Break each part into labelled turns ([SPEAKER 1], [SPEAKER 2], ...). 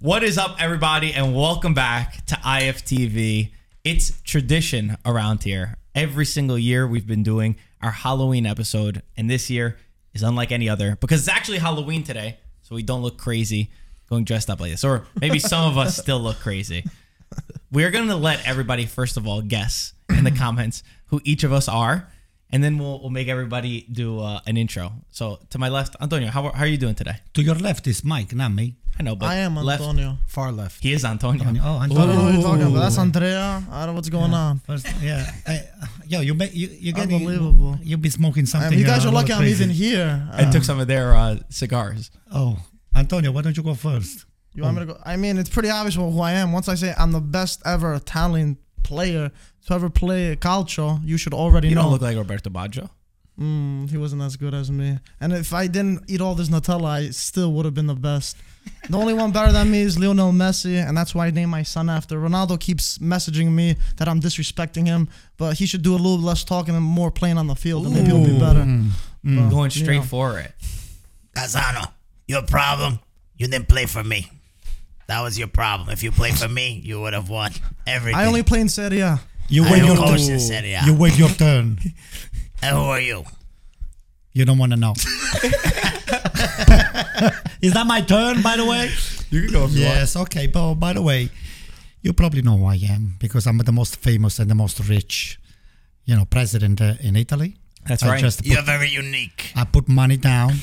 [SPEAKER 1] What is up, everybody, and welcome back to IFTV. It's tradition around here. Every single year, we've been doing our Halloween episode, and this year is unlike any other because it's actually Halloween today, so we don't look crazy going dressed up like this, or maybe some of us still look crazy. We're gonna let everybody first of all guess in the comments who each of us are, and then we'll, we'll make everybody do uh, an intro. So to my left, Antonio, how, how are you doing today?
[SPEAKER 2] To your left is Mike, not me.
[SPEAKER 1] I know, but
[SPEAKER 3] I am
[SPEAKER 1] left,
[SPEAKER 3] Antonio.
[SPEAKER 2] Far left.
[SPEAKER 1] He is Antonio.
[SPEAKER 2] Oh,
[SPEAKER 3] I
[SPEAKER 2] Antonio.
[SPEAKER 3] don't know what you're talking about. That's Andrea. I don't know what's going on.
[SPEAKER 2] First, yeah. I, yo, you make you you getting
[SPEAKER 3] Unbelievable.
[SPEAKER 2] You be smoking
[SPEAKER 3] I
[SPEAKER 2] something.
[SPEAKER 3] mean, you guys are lucky I'm even here.
[SPEAKER 1] I took some of their uh, cigars.
[SPEAKER 2] Oh, Antonio, why don't you go first?
[SPEAKER 3] You want me to go? I mean, it's pretty obvious who I am. Once I say I'm the best ever Italian player to ever play calcio, you should already
[SPEAKER 1] You
[SPEAKER 3] know.
[SPEAKER 1] don't look like Roberto Baggio.
[SPEAKER 3] mm, he wasn't as good as me. And if I didn't eat all this Nutella, I still would have been the best. The only one better than me is Lionel Messi, and that's why I named my son after. Ronaldo keeps messaging me that I'm disrespecting him, but he should do a little less talking and more playing on the field, and maybe he'll be better.
[SPEAKER 2] Mm.
[SPEAKER 3] But,
[SPEAKER 1] Going
[SPEAKER 3] you
[SPEAKER 1] straight
[SPEAKER 3] know.
[SPEAKER 1] for it.
[SPEAKER 4] Cassano, your problem, you didn't play for me. That was your problem. If you played for me, you would have won everything.
[SPEAKER 3] I only play in Serie A.
[SPEAKER 2] You
[SPEAKER 4] I
[SPEAKER 2] wait your
[SPEAKER 4] coach in Serie A.
[SPEAKER 2] you wait your turn.
[SPEAKER 4] And who are you?
[SPEAKER 2] You don't want to know. is that my turn, by the way?
[SPEAKER 1] You can go if
[SPEAKER 2] Yes. Okay. But by the way, you probably know who I am because I'm the most famous and the most rich, you know, president uh, in Italy.
[SPEAKER 1] That's
[SPEAKER 2] I
[SPEAKER 1] right.
[SPEAKER 2] Just
[SPEAKER 4] You're very unique.
[SPEAKER 2] I put money down.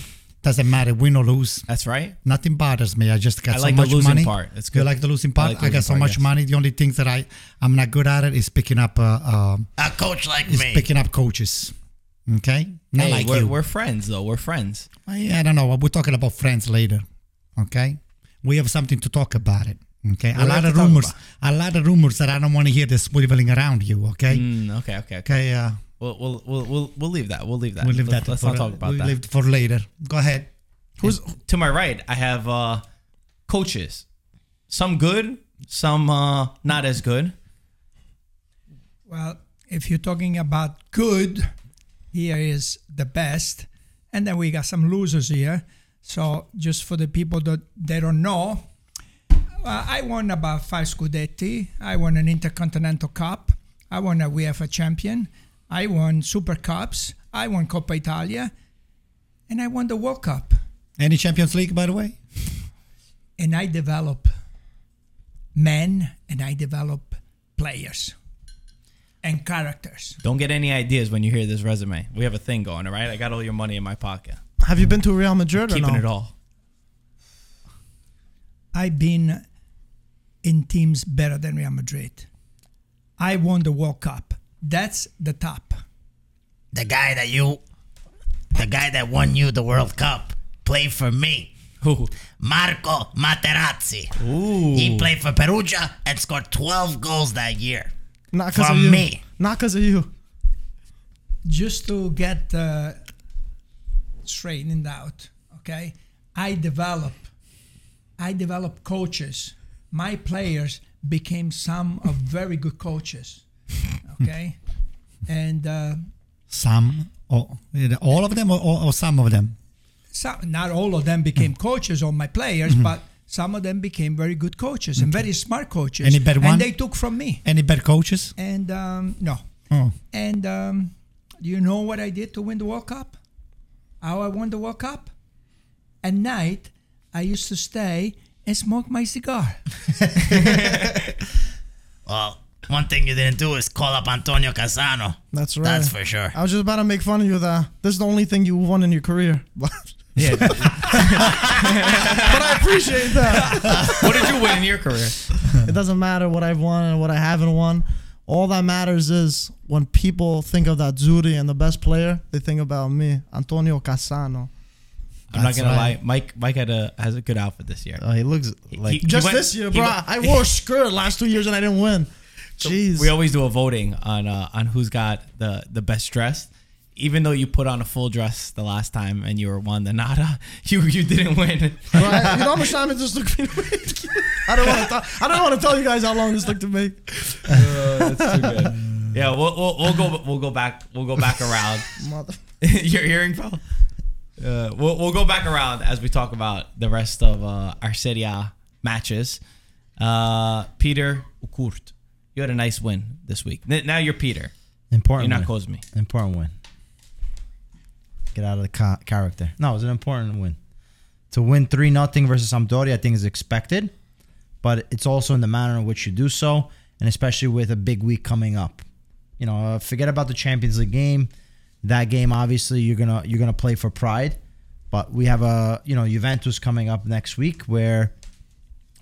[SPEAKER 2] Doesn't matter, win or lose.
[SPEAKER 1] That's right.
[SPEAKER 2] Nothing bothers me. I just got
[SPEAKER 1] I
[SPEAKER 2] so
[SPEAKER 1] like the
[SPEAKER 2] much
[SPEAKER 1] losing
[SPEAKER 2] money.
[SPEAKER 1] part. It's good.
[SPEAKER 2] You
[SPEAKER 1] good.
[SPEAKER 2] like the losing
[SPEAKER 1] I
[SPEAKER 2] part?
[SPEAKER 1] like
[SPEAKER 2] I, got so
[SPEAKER 1] part,
[SPEAKER 2] much
[SPEAKER 1] yes.
[SPEAKER 2] money. The only things that I I'm not good at it is picking up uh, uh
[SPEAKER 4] A coach like
[SPEAKER 2] is
[SPEAKER 4] me.
[SPEAKER 2] picking up coaches. Okay, not
[SPEAKER 1] Hey,
[SPEAKER 2] like
[SPEAKER 1] we're,
[SPEAKER 2] you.
[SPEAKER 1] we're friends though. We're friends.
[SPEAKER 2] I, I don't know. We're talking about friends later. Okay, we have something to talk about it. Okay,
[SPEAKER 1] What
[SPEAKER 2] a lot of rumors. A lot of rumors that I don't want to hear. This swiveling around you. Okay.
[SPEAKER 1] Mm, okay, okay, okay.
[SPEAKER 2] Okay. Uh,
[SPEAKER 1] We'll, we'll, we'll, we'll, we'll leave that. We'll leave that.
[SPEAKER 2] we'll leave
[SPEAKER 1] Let's-
[SPEAKER 2] that.
[SPEAKER 1] Let's
[SPEAKER 2] for,
[SPEAKER 1] not talk about
[SPEAKER 2] we'll
[SPEAKER 1] that.
[SPEAKER 2] Leave it for later. Go ahead.
[SPEAKER 1] Who's to my right? I have uh, coaches. Some good, some uh, not as good.
[SPEAKER 5] Well, if you're talking about good, here is the best. And then we got some losers here. So just for the people that they don't know, uh, I won about five Scudetti. I won an Intercontinental Cup. I won a UEFA Champion. I won Super Cups. I won Coppa Italia. And I won the World Cup.
[SPEAKER 2] Any Champions League, by the way?
[SPEAKER 5] And I develop men and I develop players and characters.
[SPEAKER 1] Don't get any ideas when you hear this resume. We have a thing going, all right? I got all your money in my pocket.
[SPEAKER 3] Have you been to Real Madrid or
[SPEAKER 1] Keeping
[SPEAKER 3] no?
[SPEAKER 1] it all.
[SPEAKER 5] I've been in teams better than Real Madrid. I won the World Cup. That's the top.
[SPEAKER 4] The guy that you, the guy that won you the World Cup, played for me.
[SPEAKER 1] Who?
[SPEAKER 4] Marco Materazzi.
[SPEAKER 1] Ooh.
[SPEAKER 4] He played for Perugia and scored 12 goals that year.
[SPEAKER 3] Not because of you.
[SPEAKER 4] me.
[SPEAKER 3] Not because of you.
[SPEAKER 5] Just to get uh, straightened out, okay? I develop, I develop coaches. My players became some of very good coaches, okay? and uh,
[SPEAKER 2] Some or all of them or, or, some of them?
[SPEAKER 5] some, not all of them became coaches or my players, but some of them became very good coaches and very smart coaches.
[SPEAKER 2] Any bad one?
[SPEAKER 5] and they took from me.
[SPEAKER 2] Any bad coaches?
[SPEAKER 5] And um, no.
[SPEAKER 2] Oh.
[SPEAKER 5] And um, do you know what I did to win the World Cup? How I won the World Cup? At night, I used to stay and smoke my cigar.
[SPEAKER 4] Well, one thing you didn't do is call up Antonio Cassano.
[SPEAKER 3] That's right.
[SPEAKER 4] That's for sure.
[SPEAKER 3] I was just about to make fun of you that this is the only thing you won in your career. But,
[SPEAKER 1] Yeah.
[SPEAKER 3] but I appreciate that.
[SPEAKER 1] what did you win in your career?
[SPEAKER 3] it doesn't matter what I've won and what I haven't won. All that matters is when people think of that Zuri and the best player, they think about me, Antonio Cassano.
[SPEAKER 1] I'm
[SPEAKER 2] That's
[SPEAKER 1] not gonna
[SPEAKER 2] right.
[SPEAKER 1] lie. Mike Mike had a has a good outfit this year.
[SPEAKER 3] Uh, he looks like
[SPEAKER 1] he
[SPEAKER 3] just
[SPEAKER 1] went-
[SPEAKER 3] this year, bro.
[SPEAKER 1] went-
[SPEAKER 3] I wore a skirt last two years and I didn't win. Jeez.
[SPEAKER 1] We always do a voting on uh, on who's got the the best dress. Even though you put on a full dress the last time and you were won the nada, you you didn't win.
[SPEAKER 3] Bro, I- you know how much time it just took me to make? I don't want to. I don't want to tell you guys how long this took to make.
[SPEAKER 1] that's too good. Yeah, we'll, we'll, we'll go we'll go back we'll go back around.
[SPEAKER 3] Mother.
[SPEAKER 1] You're hearing, bro. Uh, we'll, we'll go back around as we talk about the rest of uh, our Serie A matches. Uh, Peter Ukurt, you had a nice win this week. Now you're Peter.
[SPEAKER 6] Important
[SPEAKER 1] You're not
[SPEAKER 6] win.
[SPEAKER 1] Cosme.
[SPEAKER 6] Important win. Get out of the ca- character. No, it was an important win. To win 3 nothing versus Sampdoria, I think is expected, but it's also in the manner in which you do so, and especially with a big week coming up. You know, uh, forget about the Champions League game. That game, obviously, you're gonna you're gonna play for pride, but we have a you know Juventus coming up next week where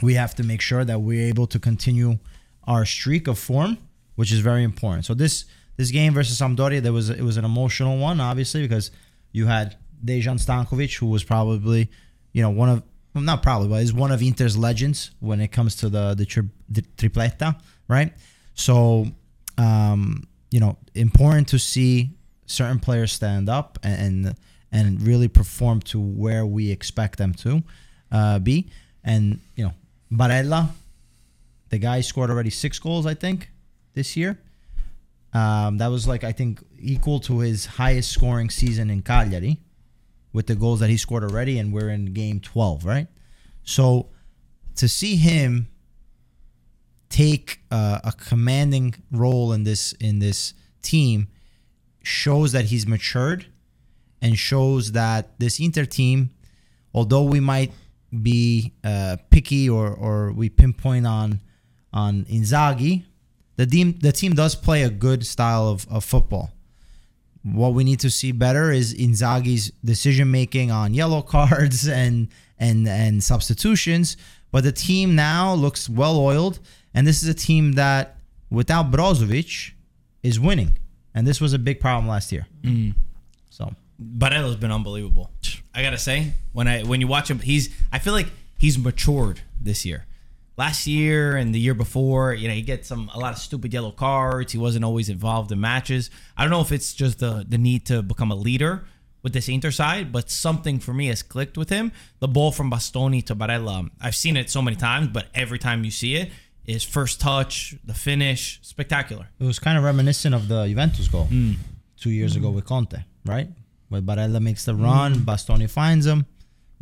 [SPEAKER 6] we have to make sure that we're able to continue our streak of form, which is very important. So this this game versus Sampdoria, there was it was an emotional one, obviously, because you had Dejan Stankovic, who was probably, you know, one of well, not probably, but is one of Inter's legends when it comes to the the, tri- the tripleta, right? So, um, you know, important to see certain players stand up and and really perform to where we expect them to uh, be. And you know, Barella, the guy scored already six goals, I think, this year. Um, that was like I think equal to his highest scoring season in Cagliari, with the goals that he scored already, and we're in game twelve, right? So to see him take uh, a commanding role in this in this team shows that he's matured and shows that this Inter team, although we might be uh, picky or, or we pinpoint on on Inzaghi, the team the team does play a good style of, of football. What we need to see better is Inzaghi's decision making on yellow cards and and and substitutions. But the team now looks well oiled, and this is a team that without Brozovic is winning, and this was a big problem last year. Mm. So
[SPEAKER 1] Barella's been unbelievable. I gotta say, when I when you watch him, he's I feel like he's matured this year. Last year and the year before, you know, he gets some a lot of stupid yellow cards. He wasn't always involved in matches. I don't know if it's just the the need to become a leader with this Inter side, but something for me has clicked with him. The ball from Bastoni to Barella, I've seen it so many times, but every time you see it, is first touch, the finish, spectacular.
[SPEAKER 6] it was kind of reminiscent of the Juventus goal mm. two years mm. ago with Conte, right? Where Barella makes the run, mm. Bastoni finds him,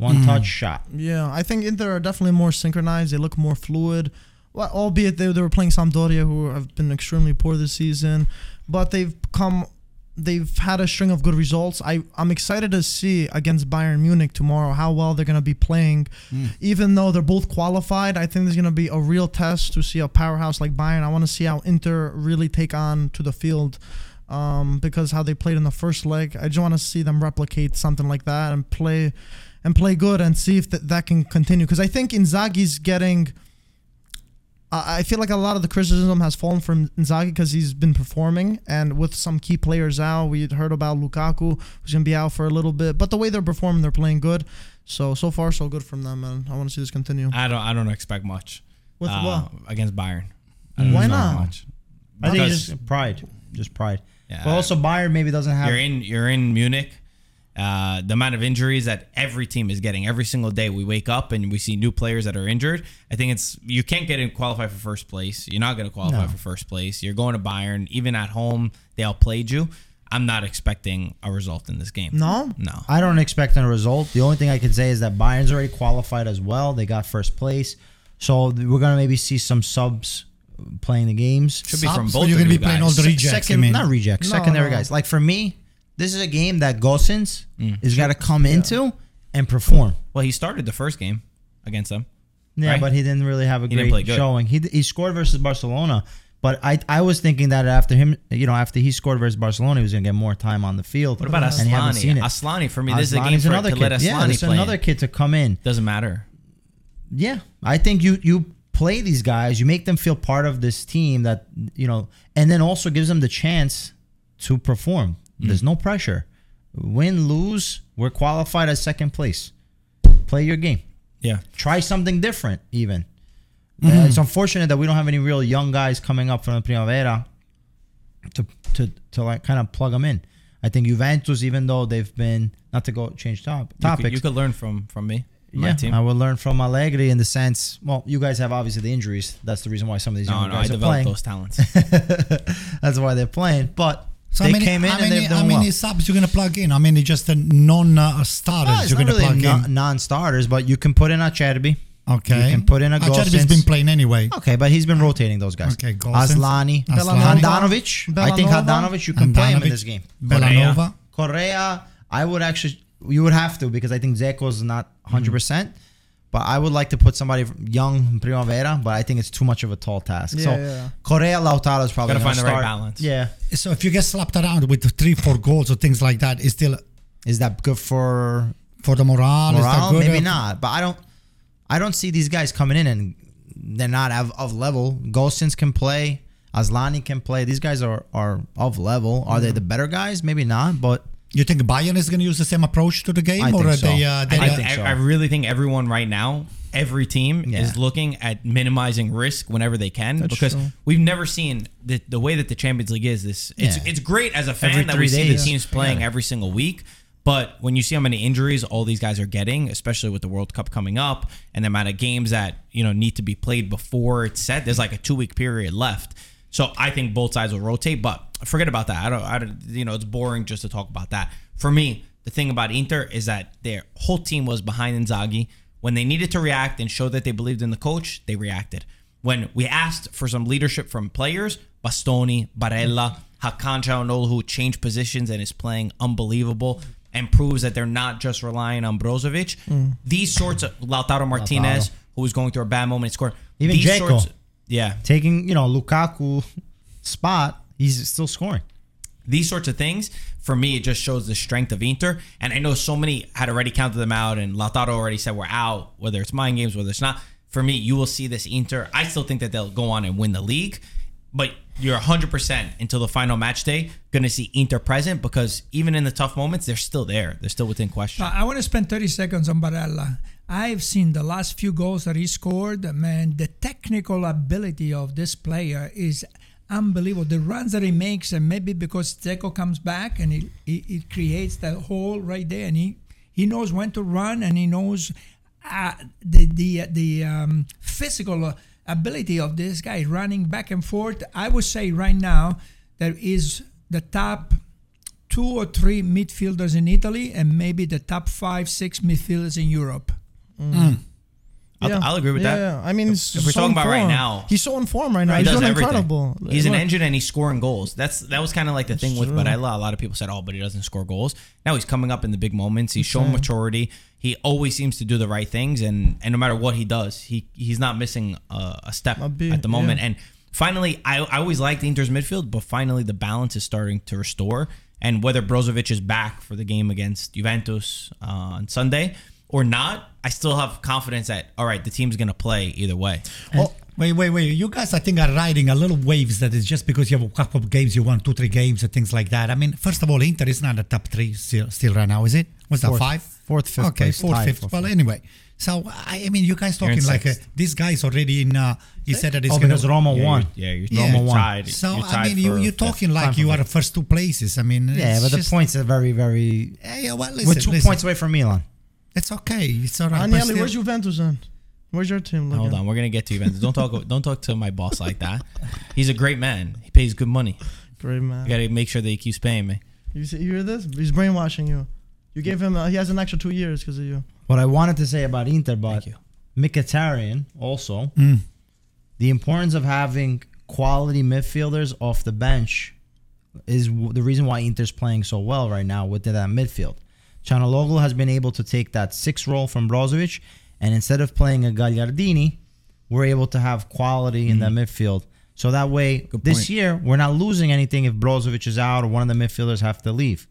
[SPEAKER 6] one touch shot.
[SPEAKER 3] Yeah, I think Inter are definitely more synchronized. They look more fluid. Well, albeit they, they were playing Sampdoria, who have been extremely poor this season, but they've come. They've had a string of good results. I I'm excited to see against Bayern Munich tomorrow how well they're gonna be playing. Even though they're both qualified, I think there's gonna be a real test to see a powerhouse like Bayern. I want to see how Inter really take on to the field. Um, because how they played in the first leg, I just want to see them replicate something like that and play and play good and see if that, that can continue. Because I think Inzaghi's getting. I I feel like a lot of the criticism has fallen from Inzaghi because he's been performing, and with some key players out, we had heard about Lukaku, who's gonna be out for a little bit. But the way they're performing, they're playing good. So so far, so good from them, and I want to see this continue.
[SPEAKER 1] I don't I don't expect much
[SPEAKER 3] With
[SPEAKER 1] uh,
[SPEAKER 3] what?
[SPEAKER 1] against Bayern. I
[SPEAKER 3] Why not?
[SPEAKER 1] Much.
[SPEAKER 6] I think
[SPEAKER 1] Because-
[SPEAKER 6] just pride, just pride.
[SPEAKER 1] Yeah.
[SPEAKER 6] But also Bayern maybe doesn't have.
[SPEAKER 1] You're in you're in Munich. Uh, the amount of injuries that every team is getting every single day, we wake up and we see new players that are injured. I think it's you can't get in qualify for first place. You're not going to qualify
[SPEAKER 6] No.
[SPEAKER 1] for first place. You're going to Bayern, even at home. They outplayed you. I'm not expecting a result in this game.
[SPEAKER 3] No,
[SPEAKER 1] no.
[SPEAKER 6] I don't expect a result. The only thing I can say is that Bayern's already qualified as well. They got first place, so we're gonna maybe see some subs playing the games.
[SPEAKER 1] Should be from
[SPEAKER 2] So
[SPEAKER 1] both.
[SPEAKER 2] you're gonna
[SPEAKER 1] you
[SPEAKER 2] be playing
[SPEAKER 1] guys.
[SPEAKER 2] all the rejects.
[SPEAKER 6] second,
[SPEAKER 2] I mean.
[SPEAKER 6] not rejects,
[SPEAKER 3] No,
[SPEAKER 6] secondary
[SPEAKER 3] no.
[SPEAKER 6] guys. Like for me, this is a game that Gosens mm. is got to come into and perform.
[SPEAKER 1] Well, he started the first game against them.
[SPEAKER 6] Yeah,
[SPEAKER 1] Right?
[SPEAKER 6] but he didn't really have a
[SPEAKER 1] He didn't
[SPEAKER 6] great showing. He he scored versus Barcelona, but I I was thinking that after him, you know, after he scored versus Barcelona, he was gonna get more time on the field.
[SPEAKER 1] What about
[SPEAKER 6] And you haven't seen
[SPEAKER 1] Aslani?
[SPEAKER 6] it.
[SPEAKER 1] Aslani for me, this is a game
[SPEAKER 6] Aslani's
[SPEAKER 1] for
[SPEAKER 6] another
[SPEAKER 1] to
[SPEAKER 6] kid.
[SPEAKER 1] let Aslani
[SPEAKER 6] yeah, this is
[SPEAKER 1] play.
[SPEAKER 6] another kid to come in.
[SPEAKER 1] Doesn't matter.
[SPEAKER 6] Yeah, I think you you play these guys, you make them feel part of this team that you know, and then also gives them the chance to perform.
[SPEAKER 1] Mm.
[SPEAKER 6] There's no pressure. Win, lose, we're qualified as second place. Play your game.
[SPEAKER 1] Yeah.
[SPEAKER 6] Try something different, even.
[SPEAKER 1] Mm-hmm.
[SPEAKER 6] Uh, it's unfortunate that we don't have any real young guys coming up from the Primavera to to to like kind of plug them in. I think Juventus, even though they've been not to go change top
[SPEAKER 1] You
[SPEAKER 6] topics,
[SPEAKER 1] could, you could learn from from me. My
[SPEAKER 6] yeah,
[SPEAKER 1] team.
[SPEAKER 6] I will learn from Allegri in the sense. Well, you guys have obviously the injuries. That's the reason why some of these
[SPEAKER 1] no,
[SPEAKER 6] young
[SPEAKER 1] no, I
[SPEAKER 6] guys are
[SPEAKER 1] developed
[SPEAKER 6] playing.
[SPEAKER 1] those talents.
[SPEAKER 6] That's why they're playing. But
[SPEAKER 2] So
[SPEAKER 6] they
[SPEAKER 2] how many,
[SPEAKER 6] came in
[SPEAKER 2] how
[SPEAKER 6] and
[SPEAKER 2] many,
[SPEAKER 6] they've
[SPEAKER 2] how
[SPEAKER 6] done
[SPEAKER 2] many
[SPEAKER 6] well.
[SPEAKER 2] subs you're gonna plug in? I mean, it's just the non-starters
[SPEAKER 6] No,
[SPEAKER 2] you're
[SPEAKER 6] not
[SPEAKER 2] gonna
[SPEAKER 6] really
[SPEAKER 2] plug
[SPEAKER 6] non-
[SPEAKER 2] in.
[SPEAKER 6] non-starters, but you can put in Acerbi.
[SPEAKER 2] Okay.
[SPEAKER 6] You can put in a
[SPEAKER 2] Acerbi's
[SPEAKER 6] Gosens.
[SPEAKER 2] been playing anyway.
[SPEAKER 6] Okay, but he's been rotating those guys.
[SPEAKER 2] Okay, Gosens.
[SPEAKER 6] Aslani,
[SPEAKER 2] Aslani.
[SPEAKER 6] Handanovic. I think
[SPEAKER 3] Bellanova.
[SPEAKER 6] Handanovic, you can play him in this game.
[SPEAKER 2] Bellanova.
[SPEAKER 6] Correa, I would actually, you would have to because I think Dzeko's not 100%.
[SPEAKER 2] Mm-hmm.
[SPEAKER 6] But I would like to put somebody young in Primavera, but I think it's too much of a tall task.
[SPEAKER 3] Yeah,
[SPEAKER 6] so
[SPEAKER 3] yeah.
[SPEAKER 6] Correa, Lautaro is probably
[SPEAKER 1] Gotta
[SPEAKER 6] gonna
[SPEAKER 1] find the right balance.
[SPEAKER 6] Yeah.
[SPEAKER 2] So if you get slapped around with three, four goals or things like that, is still
[SPEAKER 6] Is that good for
[SPEAKER 2] for the morale? is that
[SPEAKER 6] morale?
[SPEAKER 2] good?
[SPEAKER 6] Maybe not. But I don't, I don't see these guys coming in and they're not of, of level. Gosens can play. Aslani can play. These guys are, are of level. Are
[SPEAKER 2] Mm-hmm.
[SPEAKER 6] they the better guys? Maybe not. But
[SPEAKER 2] You think Bayern is going to use the same approach to the game,
[SPEAKER 6] I
[SPEAKER 2] or
[SPEAKER 6] think
[SPEAKER 2] are
[SPEAKER 6] so.
[SPEAKER 2] they? Uh, they
[SPEAKER 6] I
[SPEAKER 1] I,
[SPEAKER 2] uh,
[SPEAKER 6] think so.
[SPEAKER 1] I, I really think everyone right now, every team
[SPEAKER 6] Yeah.
[SPEAKER 1] is looking at minimizing risk whenever they can
[SPEAKER 3] That's
[SPEAKER 1] because
[SPEAKER 3] true.
[SPEAKER 1] we've never seen the, the way that the Champions League is. This it's
[SPEAKER 6] Yeah.
[SPEAKER 1] it's great as a fan
[SPEAKER 6] Every
[SPEAKER 1] that we
[SPEAKER 6] three
[SPEAKER 1] see the teams playing
[SPEAKER 6] Yeah.
[SPEAKER 1] every single week. But when you see how many injuries all these guys are getting, especially with the World Cup coming up and the amount of games that you know need to be played before it's set, there's like a two week period left. So I think both sides will rotate, but forget about that. I don't, I don't, you know, it's boring just to talk about that. For me, the thing about Inter is that their whole team was behind Inzaghi. When they needed to react and show that they believed in the coach, they reacted. When we asked for some leadership from players, Bastoni, Barella, Hakan Çalhanoğlu, who changed positions and is playing unbelievable and proves that they're not just relying on Brozovic. Mm. These sorts of Lautaro Martinez, who was going through a bad moment, and scored.
[SPEAKER 6] Even
[SPEAKER 1] these
[SPEAKER 6] Dzeko.
[SPEAKER 1] sorts- yeah,
[SPEAKER 6] taking, you know, Lukaku spot, he's still scoring.
[SPEAKER 1] these sorts of things for me it just shows the strength of Inter. And I know so many had already counted them out and Lautaro already said we're out whether it's mind games whether it's not. For me you will see this Inter. I still think that they'll go on and win the league but you're 100% until the final match day going to see Inter present because even in the tough moments they're still there. They're still within question.
[SPEAKER 5] I want to spend 30 seconds on Barella. I've seen the last few goals that he scored. Man, the technical ability of this player is unbelievable. The runs that he makes, and maybe because Dzeko comes back and he, he, he creates that hole right there, and he, he knows when to run and he knows uh, the the the um, physical ability of this guy running back and forth. I would say right now there is the top two or three midfielders in Italy and maybe the top five, six midfielders in Europe.
[SPEAKER 1] I'll, I'll agree with
[SPEAKER 3] yeah,
[SPEAKER 1] that
[SPEAKER 3] Yeah, I mean,
[SPEAKER 1] If- if we're
[SPEAKER 3] so
[SPEAKER 1] talking
[SPEAKER 3] in
[SPEAKER 1] about right now,
[SPEAKER 3] he's so in form right now.
[SPEAKER 1] He
[SPEAKER 3] He's
[SPEAKER 1] does
[SPEAKER 3] doing
[SPEAKER 1] everything.
[SPEAKER 3] incredible.
[SPEAKER 1] He's an engine and he's scoring goals. That's that was kind of like the thing with
[SPEAKER 3] true.
[SPEAKER 1] Barella. A lot of people said, "Oh, but he doesn't score goals." Now he's coming up in the big moments. He's showing
[SPEAKER 3] Okay.
[SPEAKER 1] maturity. He always seems to do the right things, and and no matter what he does, he he's not missing a, a step
[SPEAKER 3] A beat,
[SPEAKER 1] at the moment.
[SPEAKER 3] yeah.
[SPEAKER 1] And finally, I I always liked Inter's midfield, but finally the balance is starting to restore. And whether Brozovic is back for the game against Juventus uh, on Sunday or not, I still have confidence that all right, the team's gonna play either way.
[SPEAKER 2] Oh, wait, wait, wait. You guys, I think, are riding a little waves that is just because you have a couple of games, you won two, three games, and things like that. I mean, first of all, Inter is not a top three still, still right now, is it? What's that,
[SPEAKER 6] Fourth.
[SPEAKER 2] five?
[SPEAKER 6] Fourth, fifth
[SPEAKER 2] Okay,
[SPEAKER 6] place,
[SPEAKER 2] fourth, fifth.
[SPEAKER 6] for
[SPEAKER 2] Well, anyway. So, I, I mean, you guys talking like uh,
[SPEAKER 1] sixth.
[SPEAKER 2] this guy's already in, uh, he said that he's
[SPEAKER 6] Oh,
[SPEAKER 2] going
[SPEAKER 6] because Roma
[SPEAKER 1] Yeah,
[SPEAKER 6] won.
[SPEAKER 1] Yeah, you're,
[SPEAKER 2] Yeah.
[SPEAKER 1] you're
[SPEAKER 2] Roma
[SPEAKER 1] tied.
[SPEAKER 2] So,
[SPEAKER 1] you're
[SPEAKER 2] I mean, you you're talking like you are the first two places. I mean,
[SPEAKER 6] Yeah,
[SPEAKER 2] it's
[SPEAKER 6] but the points are very, very.
[SPEAKER 2] Yeah, yeah, well, listen,
[SPEAKER 6] We're two
[SPEAKER 2] listen.
[SPEAKER 6] points away from Milan.
[SPEAKER 2] It's okay. It's all right. but
[SPEAKER 3] Agnelli, where's Juventus then? Where's your team? Looking?
[SPEAKER 1] Hold on, we're gonna get to Juventus. Don't talk. Don't talk to my boss like that. He's a great man. He pays good money.
[SPEAKER 3] Great man.
[SPEAKER 1] You gotta make sure that he keeps paying me.
[SPEAKER 3] You, see, you hear this? He's brainwashing you. You gave him. Uh, he has an extra two years because of you.
[SPEAKER 6] What I wanted to say about Inter, but
[SPEAKER 1] Thank you.
[SPEAKER 6] Mkhitaryan also,
[SPEAKER 2] Mm.
[SPEAKER 6] the importance of having quality midfielders off the bench is w- the reason why Inter's playing so well right now within that midfield. Çalhanoğlu has been able to take that six role from Brozovic, and instead of playing a Gagliardini, we're able to have quality in that midfield. So that way, this year we're not losing anything if Brozovic is out or one of the midfielders have to leave.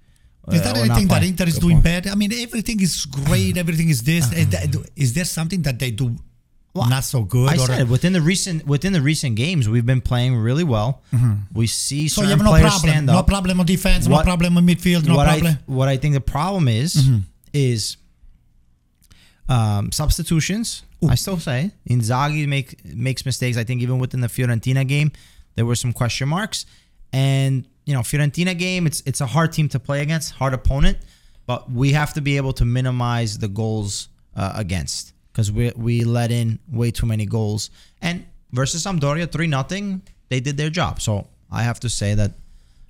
[SPEAKER 2] Is
[SPEAKER 6] uh,
[SPEAKER 2] that
[SPEAKER 6] or
[SPEAKER 2] anything that. Inter is
[SPEAKER 6] Good
[SPEAKER 2] doing
[SPEAKER 6] point.
[SPEAKER 2] bad? I mean, everything is great. Everything is this. Is that- Is there something that they do not so good?
[SPEAKER 6] I said within the recent within the recent games, we've been playing really well. We see
[SPEAKER 2] Mm-hmm. so you have no problem.
[SPEAKER 6] stand
[SPEAKER 2] No problem on defense. no problem on midfield. No
[SPEAKER 6] what
[SPEAKER 2] problem.
[SPEAKER 6] I what I think the problem is
[SPEAKER 2] Mm-hmm.
[SPEAKER 6] is um, substitutions. I still say Inzaghi make makes mistakes. I think even within the Fiorentina game, there were some question marks. And you know, Fiorentina game, it's it's a hard team to play against, hard opponent, but we have to be able to minimize the goals uh, against because we we let in way too many goals. And versus Sampdoria, three nothing, they did their job. So I have to say that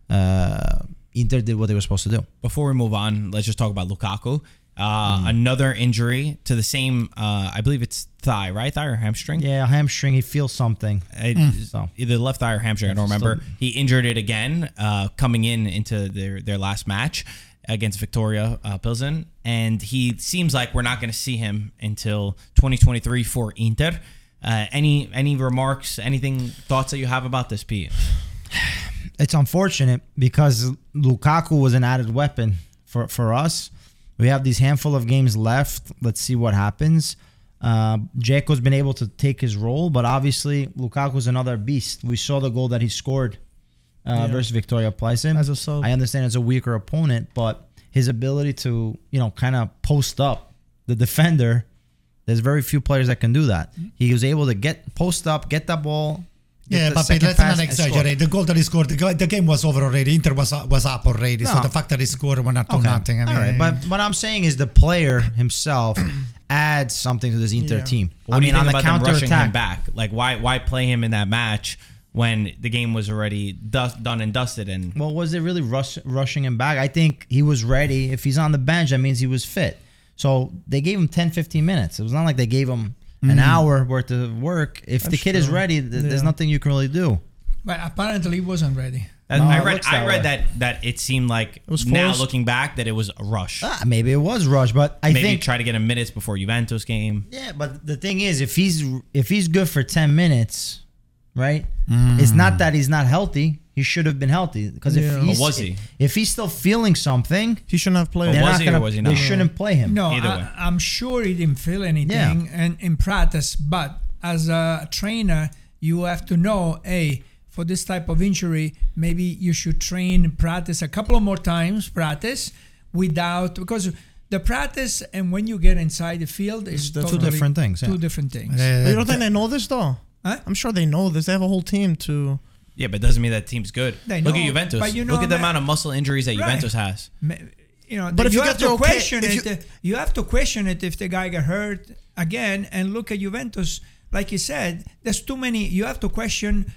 [SPEAKER 6] uh, Inter did what they were supposed to do.
[SPEAKER 1] Before we move on, let's just talk about Lukaku. Uh, Another injury to the same, uh, I believe it's thigh, right? Thigh or hamstring?
[SPEAKER 6] Yeah, hamstring. He feels something.
[SPEAKER 1] It-
[SPEAKER 6] So.
[SPEAKER 1] either left thigh or hamstring. I don't
[SPEAKER 6] Still-
[SPEAKER 1] remember. He injured it again, uh, coming in into their their last match against Viktoria uh, Pilsen, and he seems like we're not going to see him until 2023 for Inter. Uh, any any remarks? Anything thoughts that you have about this, Pete?
[SPEAKER 6] it's unfortunate because Lukaku was an added weapon for, for us. We have these handful of games left. Let's see what happens. Uh, Dzeko's been able to take his role, but obviously Lukaku's another beast. We saw the goal that he scored uh,
[SPEAKER 3] Yeah.
[SPEAKER 6] versus Viktoria Plzeň.
[SPEAKER 3] As a sub.
[SPEAKER 6] I understand it's a weaker opponent, but his ability to you know kind of post up the defender. There's very few players that can do that. He was able to get post up, get that ball.
[SPEAKER 2] Yeah, but let's not exaggerate. The goal that he scored, the, go- the game was over already. Inter was was up already. So the fact that he scored one not to
[SPEAKER 6] Okay.
[SPEAKER 2] nothing. I mean,
[SPEAKER 6] All right, but what I'm saying is the player himself adds something to this Inter
[SPEAKER 3] Yeah.
[SPEAKER 6] team.
[SPEAKER 1] What
[SPEAKER 6] I
[SPEAKER 1] do you
[SPEAKER 6] mean, on
[SPEAKER 1] think
[SPEAKER 6] the
[SPEAKER 1] about them
[SPEAKER 6] counter
[SPEAKER 1] rushing him
[SPEAKER 6] attack.
[SPEAKER 1] back? Like, why why play him in that match when the game was already dust, done and dusted? And
[SPEAKER 6] Well, was it really rush, rushing him back? I think he was ready. If he's on the bench, that means he was fit. So they gave him 10, 15 minutes. It was not like they gave him an hour worth of work. If the
[SPEAKER 3] That's
[SPEAKER 6] kid is ready, th- there's nothing you can really do.
[SPEAKER 5] But apparently he wasn't ready.
[SPEAKER 6] No,
[SPEAKER 1] I read
[SPEAKER 6] looks
[SPEAKER 1] I
[SPEAKER 6] that
[SPEAKER 1] read
[SPEAKER 6] way.
[SPEAKER 1] that that it seemed like it
[SPEAKER 3] was
[SPEAKER 1] now looking back that it was a rush.
[SPEAKER 6] Ah, maybe it was rush, but I
[SPEAKER 1] Maybe
[SPEAKER 6] think
[SPEAKER 1] try to get him minutes before Juventus game.
[SPEAKER 6] Yeah, but the thing is, if he's if he's good for ten minutes, right? It's not that he's not healthy. He should have been healthy because
[SPEAKER 3] Yeah.
[SPEAKER 6] if
[SPEAKER 3] But
[SPEAKER 6] he's
[SPEAKER 1] was he?
[SPEAKER 6] if he's still feeling something,
[SPEAKER 3] He shouldn't have played.
[SPEAKER 6] they're
[SPEAKER 1] was
[SPEAKER 6] not
[SPEAKER 1] he
[SPEAKER 6] gonna,
[SPEAKER 1] was he not?
[SPEAKER 6] they shouldn't play him.
[SPEAKER 5] No,
[SPEAKER 1] Either way.
[SPEAKER 5] I, I'm sure he didn't feel anything and in practice, but as a trainer, you have to know, hey, for this type of injury, maybe you should train practice a couple of more times, practice without because the practice and when you get inside the field is
[SPEAKER 3] It's.
[SPEAKER 6] Two different things, yeah.
[SPEAKER 5] Two different things.
[SPEAKER 2] uh,
[SPEAKER 3] But you don't think they know this though?
[SPEAKER 5] Huh?
[SPEAKER 3] I'm sure they know this. They have a whole team to.
[SPEAKER 1] Yeah, but it doesn't mean that team's good.
[SPEAKER 5] They
[SPEAKER 1] Look
[SPEAKER 5] know,
[SPEAKER 1] at Juventus.
[SPEAKER 5] but you know,
[SPEAKER 1] Look at the
[SPEAKER 5] man-
[SPEAKER 1] amount of muscle injuries that
[SPEAKER 5] Right.
[SPEAKER 1] Juventus has.
[SPEAKER 5] You know,
[SPEAKER 3] But if
[SPEAKER 5] you,
[SPEAKER 3] you
[SPEAKER 5] have to
[SPEAKER 3] okay-
[SPEAKER 5] question it.
[SPEAKER 3] you-
[SPEAKER 5] You have to question it if the guy got hurt again, and look at Juventus. Like you said, there's too many. You have to question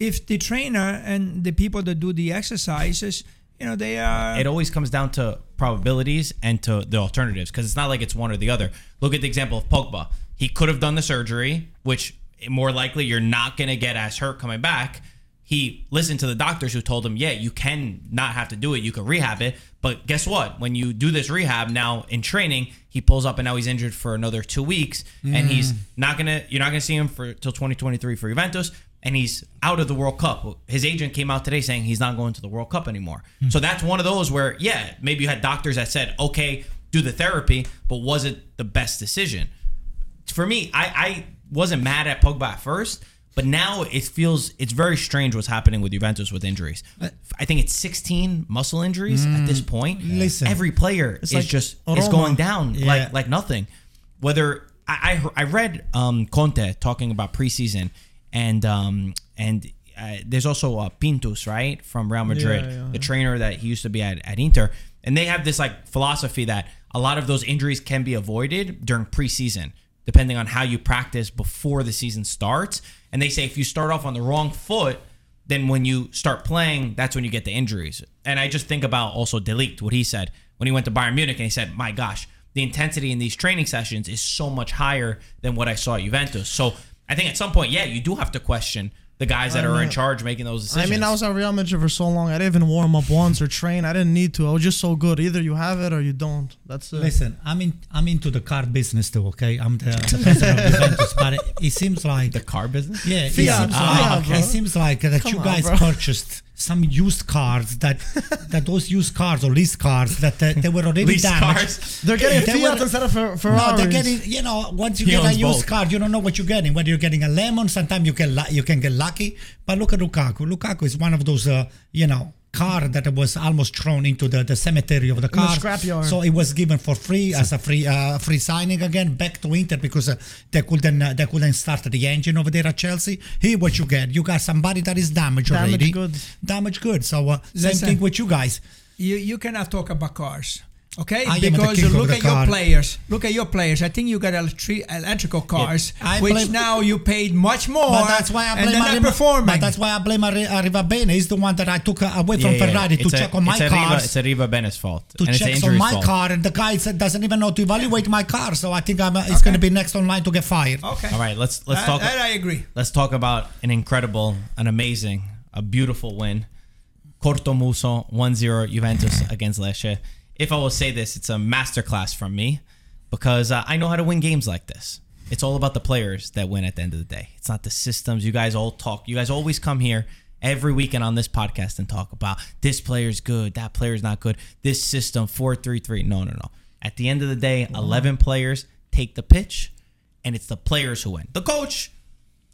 [SPEAKER 5] if the trainer and the people that do the exercises, you know, they are.
[SPEAKER 1] It always comes down to probabilities and to the alternatives because it's not like it's one or the other. Look at the example of Pogba. He could have done the surgery, which more likely you're not going to get as hurt coming back. He listened to the doctors who told him, yeah, you can not have to do it. You can rehab it. But guess what? When you do this rehab now in training, he pulls up and now he's injured for another two weeks. And he's mm. not going to, you're not going to see him for till 2023 for Juventus. And he's out of the World Cup. His agent came out today saying he's not going to the World Cup anymore. Mm. So that's one of those where, yeah, maybe you had doctors that said, okay, do the therapy, but was it the best decision? for me, I, I wasn't mad at Pogba at first, but now it feels it's very strange what's happening with Juventus with injuries. I think it's 16 muscle injuries at this point.
[SPEAKER 2] Listen.
[SPEAKER 1] every player is
[SPEAKER 3] like
[SPEAKER 1] just is going down
[SPEAKER 2] Yeah.
[SPEAKER 1] like like nothing. Whether I I, I read um, Conte talking about preseason and um, and uh, there's also uh, Pintus right from Real Madrid,
[SPEAKER 3] Yeah, yeah,
[SPEAKER 1] the trainer that he used to be at, at Inter, and they have this like philosophy that a lot of those injuries can be avoided during preseason, depending on how you practice before the season starts. And they say if you start off on the wrong foot, then when you start playing, that's when you get the injuries. And I just think about also de Ligt, what he said when he went to Bayern Munich, and he said, "My gosh, the intensity in these training sessions is so much higher than what I saw at Juventus." So I think at some point, yeah, you do have to question the guys that
[SPEAKER 3] I
[SPEAKER 1] are in charge making those decisions.
[SPEAKER 3] I mean, I was at Real Madrid for so long. I didn't even warm up once or train. I didn't need to. I was just so good. Either you have it or you don't. That's it.
[SPEAKER 2] Listen, I'm in. I'm into the car business too. Okay, I'm the, the president of Juventus, but it, it seems like
[SPEAKER 1] the car business.
[SPEAKER 2] yeah, it seems
[SPEAKER 3] Fiat,
[SPEAKER 2] like
[SPEAKER 3] bro.
[SPEAKER 2] it seems like that
[SPEAKER 3] Come
[SPEAKER 2] you guys
[SPEAKER 3] bro.
[SPEAKER 2] purchased some used cars that that those used cars or leased cars that uh, they were already damaged.
[SPEAKER 1] cars.
[SPEAKER 3] They're getting
[SPEAKER 2] They
[SPEAKER 3] Fiat
[SPEAKER 2] were-
[SPEAKER 3] instead of Fer- Ferraris.
[SPEAKER 2] No, they're getting. You know, once you
[SPEAKER 1] He
[SPEAKER 2] get a used
[SPEAKER 1] both.
[SPEAKER 2] car, you don't know what you're getting. Whether you're getting a lemon, sometimes you can you can get lucky. But look at Lukaku. Lukaku is one of those, uh, you know, car that was almost thrown into the, the cemetery of the
[SPEAKER 3] the
[SPEAKER 2] car.
[SPEAKER 3] scrapyard.
[SPEAKER 2] So it was given for free as a free uh, free signing again back to Inter because uh, they couldn't uh, they couldn't start the engine over there at Chelsea. Here, what you get, you got somebody that is damaged,
[SPEAKER 3] Damaged
[SPEAKER 2] already.
[SPEAKER 3] goods.
[SPEAKER 2] Damaged good. So uh, same
[SPEAKER 5] Listen.
[SPEAKER 2] thing with you guys.
[SPEAKER 5] you you cannot talk about cars. Okay,
[SPEAKER 2] I
[SPEAKER 5] because look
[SPEAKER 2] the
[SPEAKER 5] at your players. Look at your players. I think you got electri- electrical cars,
[SPEAKER 2] I
[SPEAKER 5] which
[SPEAKER 2] blame-
[SPEAKER 5] now you paid much more.
[SPEAKER 2] But that's why I
[SPEAKER 5] and
[SPEAKER 2] blame
[SPEAKER 5] they're
[SPEAKER 2] Arriva-
[SPEAKER 5] performing.
[SPEAKER 2] But that's why I blame Arri- Arrivabene. He's the one that I took uh, away from Ferrari to
[SPEAKER 1] a-
[SPEAKER 2] check on my
[SPEAKER 1] it's a
[SPEAKER 2] cars.
[SPEAKER 1] it's a Riva Bene's fault.
[SPEAKER 2] to
[SPEAKER 1] and it's
[SPEAKER 2] check on my
[SPEAKER 1] fault.
[SPEAKER 2] car, and the guy said, doesn't even know to evaluate my car. So I think I'm, uh, he's going to be next online to get fired.
[SPEAKER 5] okay.
[SPEAKER 1] All right, let's let's
[SPEAKER 5] That-
[SPEAKER 1] talk.
[SPEAKER 5] that I agree.
[SPEAKER 1] Let's talk about an incredible, an amazing, a beautiful win. Cortomuso 1-0 Juventus against Lecce. If I will say this, it's a masterclass from me because uh, I know how to win games like this. It's all about the players that win at the end of the day. It's not the systems. You guys all talk. You guys always come here every weekend on this podcast and talk about this player's good, that player's not good, this system 4-3-3. No, no, no. At the end of the day, 11 players take the pitch and it's the players who win. The coach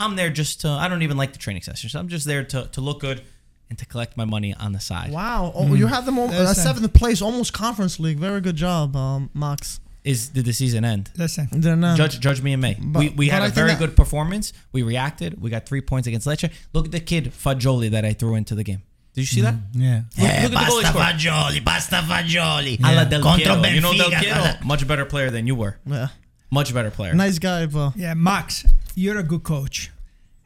[SPEAKER 1] I'm there just to. I don't even like the training sessions. I'm just there to, to look good and to collect my money on the side.
[SPEAKER 3] Wow, oh, you have them all, uh, seventh place, almost conference league. Very good job, um, Max.
[SPEAKER 1] Is did the season end?
[SPEAKER 5] Listen,
[SPEAKER 3] They're.
[SPEAKER 1] Judge judge me in May.
[SPEAKER 3] But-
[SPEAKER 1] we we
[SPEAKER 3] but
[SPEAKER 1] had
[SPEAKER 3] I
[SPEAKER 1] a very good performance. We reacted. We got three points against Lecce. Look at the kid Fagioli that I threw into the game. Did you see that?
[SPEAKER 2] Yeah.
[SPEAKER 4] Eh,
[SPEAKER 1] look at the goalie
[SPEAKER 4] basta
[SPEAKER 1] score.
[SPEAKER 4] fagioli, basta fagioli.
[SPEAKER 1] Alla Del
[SPEAKER 4] Contro
[SPEAKER 1] Piero. You know Del
[SPEAKER 4] Benfica.
[SPEAKER 1] Piero, much better player than you were.
[SPEAKER 3] Yeah.
[SPEAKER 1] Much better player.
[SPEAKER 3] Nice guy, but
[SPEAKER 5] yeah, Max, you're a good coach,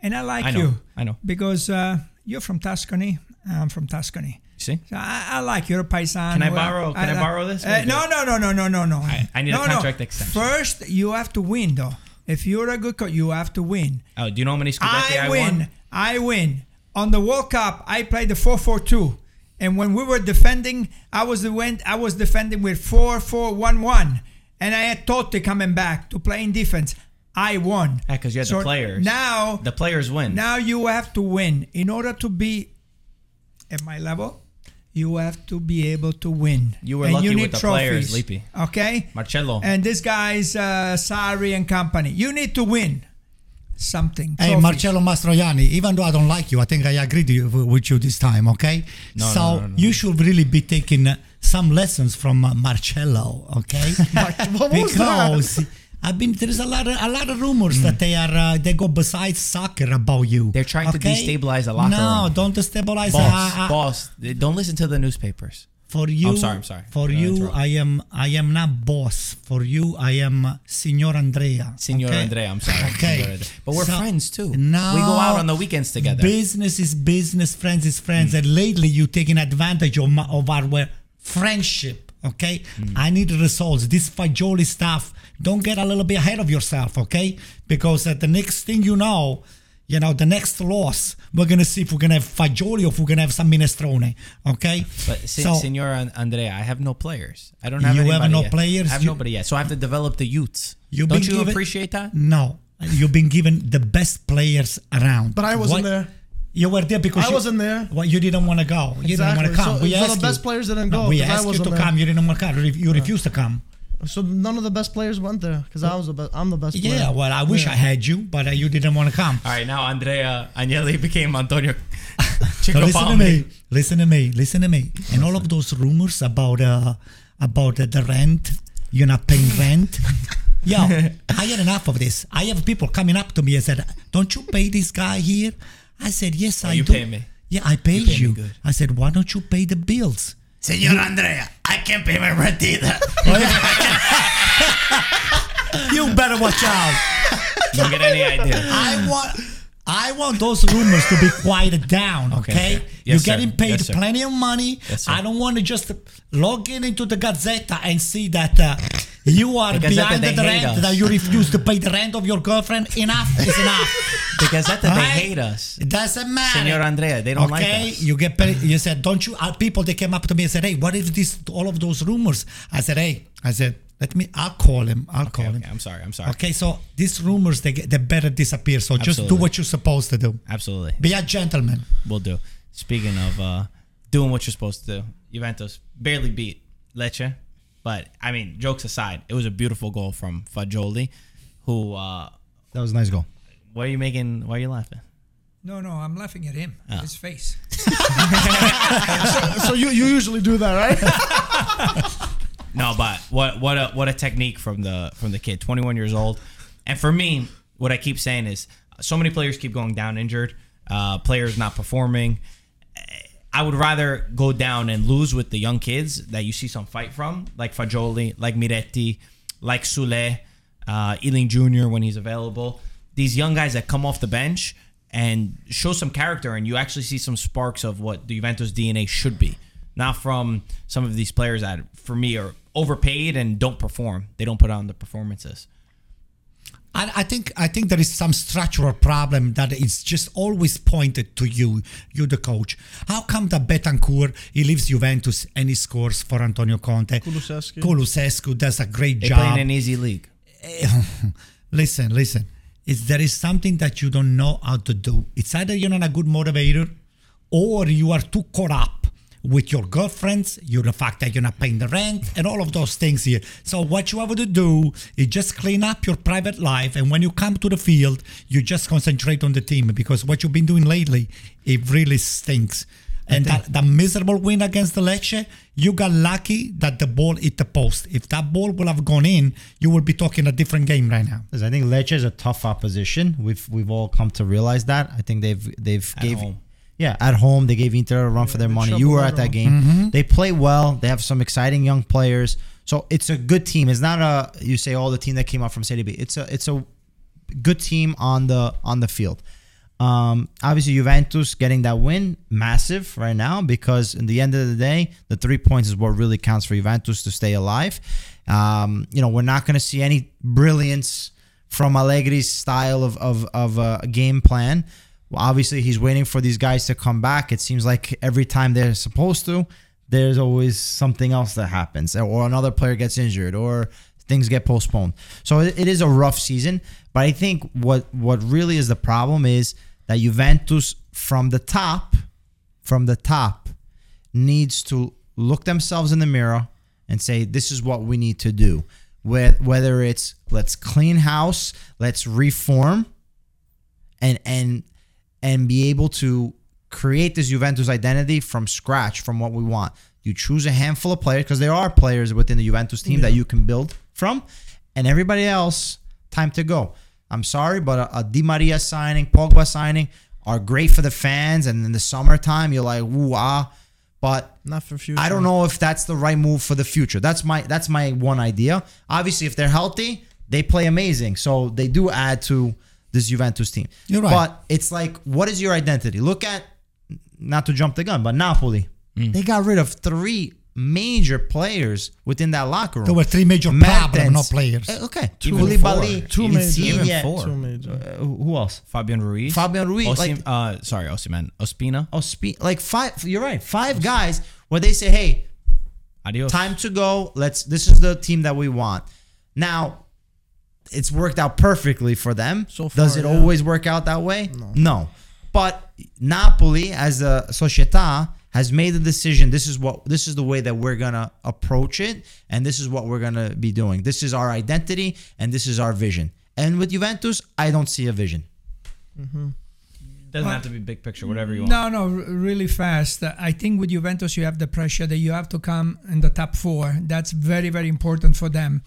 [SPEAKER 5] and I like
[SPEAKER 1] I know.
[SPEAKER 5] you
[SPEAKER 1] I know.
[SPEAKER 5] because uh, you're from Tuscany. I'm from Tuscany.
[SPEAKER 1] See?
[SPEAKER 5] So I, I like your paisan.
[SPEAKER 1] Can I borrow- can I borrow this?
[SPEAKER 5] Uh, no, no, no, no, no, no, no.
[SPEAKER 1] I- I need a contract
[SPEAKER 5] no.
[SPEAKER 1] extension.
[SPEAKER 5] First, you have to win, though. If you're a good coach, you have to win.
[SPEAKER 1] Oh, do you know how many Scudetti I,
[SPEAKER 5] I win.
[SPEAKER 1] won?
[SPEAKER 5] I win. On the World Cup, I played the 4-4-2. And when we were defending, I was the win, I was defending with 4-4-1-1. And I had Totti coming back to play in defense. I won.
[SPEAKER 1] Yeah, because you had
[SPEAKER 5] So
[SPEAKER 1] the players.
[SPEAKER 5] Now,
[SPEAKER 1] the players win.
[SPEAKER 5] now you have to win. In order to be at my level, you have to be able to win.
[SPEAKER 1] You were
[SPEAKER 5] And
[SPEAKER 1] lucky
[SPEAKER 5] you
[SPEAKER 1] with the
[SPEAKER 5] trophies,
[SPEAKER 1] players, Lippi.
[SPEAKER 5] Okay?
[SPEAKER 1] Marcello.
[SPEAKER 5] And this guy's uh, Sarri and company. You need to win something.
[SPEAKER 2] Hey,
[SPEAKER 5] trophies.
[SPEAKER 2] Marcello Mastroianni, even though I don't like you, I think I agree to you, with you this time, okay?
[SPEAKER 1] No,
[SPEAKER 2] so
[SPEAKER 1] no, no, no.
[SPEAKER 2] you should really be taking uh, some lessons from uh, Marcello, okay?
[SPEAKER 3] what was that?
[SPEAKER 2] because I've been there's a lot of a lot of rumors that they are uh, they go besides soccer about you.
[SPEAKER 1] Mm. They're trying to
[SPEAKER 2] okay?
[SPEAKER 1] destabilize the locker
[SPEAKER 2] No,
[SPEAKER 1] room.
[SPEAKER 2] don't destabilize.
[SPEAKER 1] boss,
[SPEAKER 2] uh,
[SPEAKER 1] boss, don't listen to the newspapers.
[SPEAKER 2] For you,
[SPEAKER 1] I'm sorry, I'm sorry.
[SPEAKER 2] For you. I am I am not boss. For you, I am Signor Andrea.
[SPEAKER 1] Signor
[SPEAKER 2] okay?
[SPEAKER 1] Andrea, I'm sorry.
[SPEAKER 2] Okay.
[SPEAKER 1] But we're
[SPEAKER 2] So-
[SPEAKER 1] friends too.
[SPEAKER 2] No,
[SPEAKER 1] We go out on the weekends together.
[SPEAKER 2] Business is business, friends is friends,
[SPEAKER 1] Mm.
[SPEAKER 2] and lately you taking advantage of, my, of our friendship. Okay,
[SPEAKER 1] Mm.
[SPEAKER 2] I need results. This Fagioli stuff. Don't get a little bit ahead of yourself, okay? Because at the next thing you know, you know, the next loss, we're gonna see if we're gonna have Fagioli or if we're gonna have some minestrone, okay?
[SPEAKER 1] But si-
[SPEAKER 2] So-
[SPEAKER 1] Signor Andrea, I have no players. I don't have
[SPEAKER 2] You have no
[SPEAKER 1] yet.
[SPEAKER 2] players?
[SPEAKER 1] I have
[SPEAKER 2] You-
[SPEAKER 1] nobody yet. So I have to develop the youths.
[SPEAKER 2] You've
[SPEAKER 1] don't you
[SPEAKER 2] given-
[SPEAKER 1] appreciate that?
[SPEAKER 2] No, you've been given the best players around.
[SPEAKER 3] But I wasn't
[SPEAKER 2] What-
[SPEAKER 3] there.
[SPEAKER 2] You were there because
[SPEAKER 3] I
[SPEAKER 2] you,
[SPEAKER 3] wasn't there.
[SPEAKER 2] Well, you didn't want to go. You didn't want to come.
[SPEAKER 3] So-
[SPEAKER 2] we
[SPEAKER 3] so the
[SPEAKER 2] asked
[SPEAKER 3] best
[SPEAKER 2] you.
[SPEAKER 3] players didn't go,
[SPEAKER 2] we
[SPEAKER 3] 'cause I
[SPEAKER 2] asked you
[SPEAKER 3] wasn't
[SPEAKER 2] to
[SPEAKER 3] there.
[SPEAKER 2] come. You didn't want to come. You refused to come.
[SPEAKER 3] So none of the best players went there because I was the best. I'm the best. Player.
[SPEAKER 2] Yeah,
[SPEAKER 3] player.
[SPEAKER 2] well, I wish
[SPEAKER 3] Yeah.
[SPEAKER 2] I had you, but uh, you didn't want to come.
[SPEAKER 1] All right, now Andrea Agnelli became Antonio
[SPEAKER 2] So listen to me. Listen to me. Listen to me. And all of those rumors about uh, about uh, the rent, you're not paying rent. Yo, I had enough of this. I have people coming up to me and said, "Don't you pay this guy here?" I said, "Yes, I
[SPEAKER 1] Oh, you
[SPEAKER 2] do."
[SPEAKER 1] pay me.
[SPEAKER 2] Yeah, I pay
[SPEAKER 1] pay me
[SPEAKER 2] you.
[SPEAKER 1] good.
[SPEAKER 2] I said, "Why don't you pay the bills?"
[SPEAKER 4] Senor Andrea, I can't pay my rent either.
[SPEAKER 2] You better watch out.
[SPEAKER 1] Don't get any idea.
[SPEAKER 2] I want I want those rumors to be quieted down, okay?
[SPEAKER 1] Okay, okay.
[SPEAKER 2] You're
[SPEAKER 1] Yes, sir.
[SPEAKER 2] getting paid
[SPEAKER 1] Yes, sir.
[SPEAKER 2] plenty of money.
[SPEAKER 1] Yes, sir.
[SPEAKER 2] I don't want to just log in into the Gazzetta and see that uh, you are behind the rent, that you refuse to pay the rent of your girlfriend. Enough is enough.
[SPEAKER 1] Because that they hate us.
[SPEAKER 2] It doesn't matter.
[SPEAKER 1] Senor Andrea, they don't like us.
[SPEAKER 2] okay, you get paid. You said, don't you? Uh, people they came up to me and said, hey, what is this? All of those rumors. I said, hey, I said, let me. I'll call him. I'll call
[SPEAKER 1] Okay,
[SPEAKER 2] him.
[SPEAKER 1] I'm sorry. I'm sorry.
[SPEAKER 2] Okay, so these rumors they get, they better disappear. So just do what you're supposed to do.
[SPEAKER 1] Absolutely.
[SPEAKER 2] Be a gentleman.
[SPEAKER 1] We'll do. Speaking of uh, doing what you're supposed to do, Juventus barely beat Lecce, but I mean, jokes aside, it was a beautiful goal from Fagioli, who. Uh,
[SPEAKER 6] That was a nice goal.
[SPEAKER 1] why are you making? Why are you laughing?
[SPEAKER 5] No, no, I'm laughing at him.
[SPEAKER 1] Oh.
[SPEAKER 5] His face.
[SPEAKER 3] So you you usually do that, right?
[SPEAKER 1] No, but what what a what a technique from the from the kid, 21 years old. And for me, what I keep saying is, so many players keep going down injured. Uh, players not performing. I would rather go down and lose with the young kids that you see some fight from, like Fagioli, like Miretti, like Soulé, uh, Iling Jr. when he's available. These young guys that come off the bench and show some character, and you actually see some sparks of what the Juventus DNA should be. Not from some of these players that, for me, are overpaid and don't perform. They don't put on the performances.
[SPEAKER 2] I, I think I think there is some structural problem that is just always pointed to you, you the coach. How come that Bentancur he leaves Juventus and he scores for Antonio Conte?
[SPEAKER 3] Kulusevski.
[SPEAKER 2] Kulusescu does a great
[SPEAKER 1] They play in
[SPEAKER 2] job.
[SPEAKER 1] an easy league.
[SPEAKER 2] listen, listen. It's, there is something that you don't know how to do. It's either you're not a good motivator, or you are too caught up with your girlfriends, you're the fact that you're not paying the rent, and all of those things here. So what you have to do is just clean up your private life, and when you come to the field, you just concentrate on the team because what you've been doing lately, it really stinks. And that, that miserable win against the Lecce, you got lucky that the ball hit the post. If that ball would have gone in, you would be talking a different game right now.
[SPEAKER 6] Because I think Lecce is a tough opposition. We've we've all come to realize that. I think they've they've
[SPEAKER 1] At
[SPEAKER 6] gave
[SPEAKER 1] home.
[SPEAKER 6] Yeah at home they gave Inter a run for their money. You were
[SPEAKER 3] at
[SPEAKER 6] at that
[SPEAKER 3] home.
[SPEAKER 6] game. They play well. They have some exciting young players. So it's a good team. It's not a you say all the team that came out from Serie B. It's a it's a good team on the on the field. Um, obviously, Juventus getting that win, massive right now because in the end of the day, the three points is what really counts for Juventus to stay alive. Um, you know, we're not going to see any brilliance from Allegri's style of of, of uh, game plan. Well, obviously, he's waiting for these guys to come back. It seems like every time they're supposed to, there's always something else that happens, or another player gets injured, or things get postponed. So it, is a rough season. But I think what what really is the problem is that Juventus from the top, from the top, needs to look themselves in the mirror and say, "This is what we need to do." Whe- Whether it's let's clean house, let's reform, and and and be able to create this Juventus identity from scratch from what we want. You choose a handful of players because there are players within the Juventus team that you can build from, and everybody else, time to go. I'm sorry, but a, a Di Maria signing, Pogba signing are great for the fans, and in the summertime you're like, ooh ah, but
[SPEAKER 3] Not for future.
[SPEAKER 6] I don't know if that's the right move for the future. That's my that's my one idea. Obviously, if they're healthy, they play amazing. So they do add to this Juventus team.
[SPEAKER 2] You're right.
[SPEAKER 6] But it's like, what is your identity? Look at not to jump the gun, but Napoli. They got rid of three major players within that locker room.
[SPEAKER 2] There were three major problems, not players.
[SPEAKER 6] Eh, Okay,
[SPEAKER 1] Even
[SPEAKER 6] Koulibaly,
[SPEAKER 1] four.
[SPEAKER 3] Two
[SPEAKER 1] Even-
[SPEAKER 3] major.
[SPEAKER 1] even four.
[SPEAKER 3] Two major.
[SPEAKER 6] uh, who else?
[SPEAKER 1] Fabian Ruiz.
[SPEAKER 6] Fabian Ruiz,
[SPEAKER 1] Osim,
[SPEAKER 6] like-
[SPEAKER 1] uh, sorry, Osiman. Ospina.
[SPEAKER 6] Spe- like five. You're right. Five guys where they say, "Hey,
[SPEAKER 1] Adios.
[SPEAKER 6] time to go. Let's. This is the team that we want." Now, it's worked out perfectly for them.
[SPEAKER 3] So
[SPEAKER 6] Does it
[SPEAKER 3] yeah.
[SPEAKER 6] always work out that way? No. But Napoli, as a società, has made the decision. This is what. This is the way that we're gonna approach it, and this is what we're gonna be doing. This is our identity, and this is our vision. And with Juventus, I don't see a vision. Mm-hmm.
[SPEAKER 1] Doesn't have to be big picture. Whatever you want.
[SPEAKER 5] No, no, really fast. Uh, I think with Juventus, you have the pressure that you have to come in the top four. That's very, very important for them.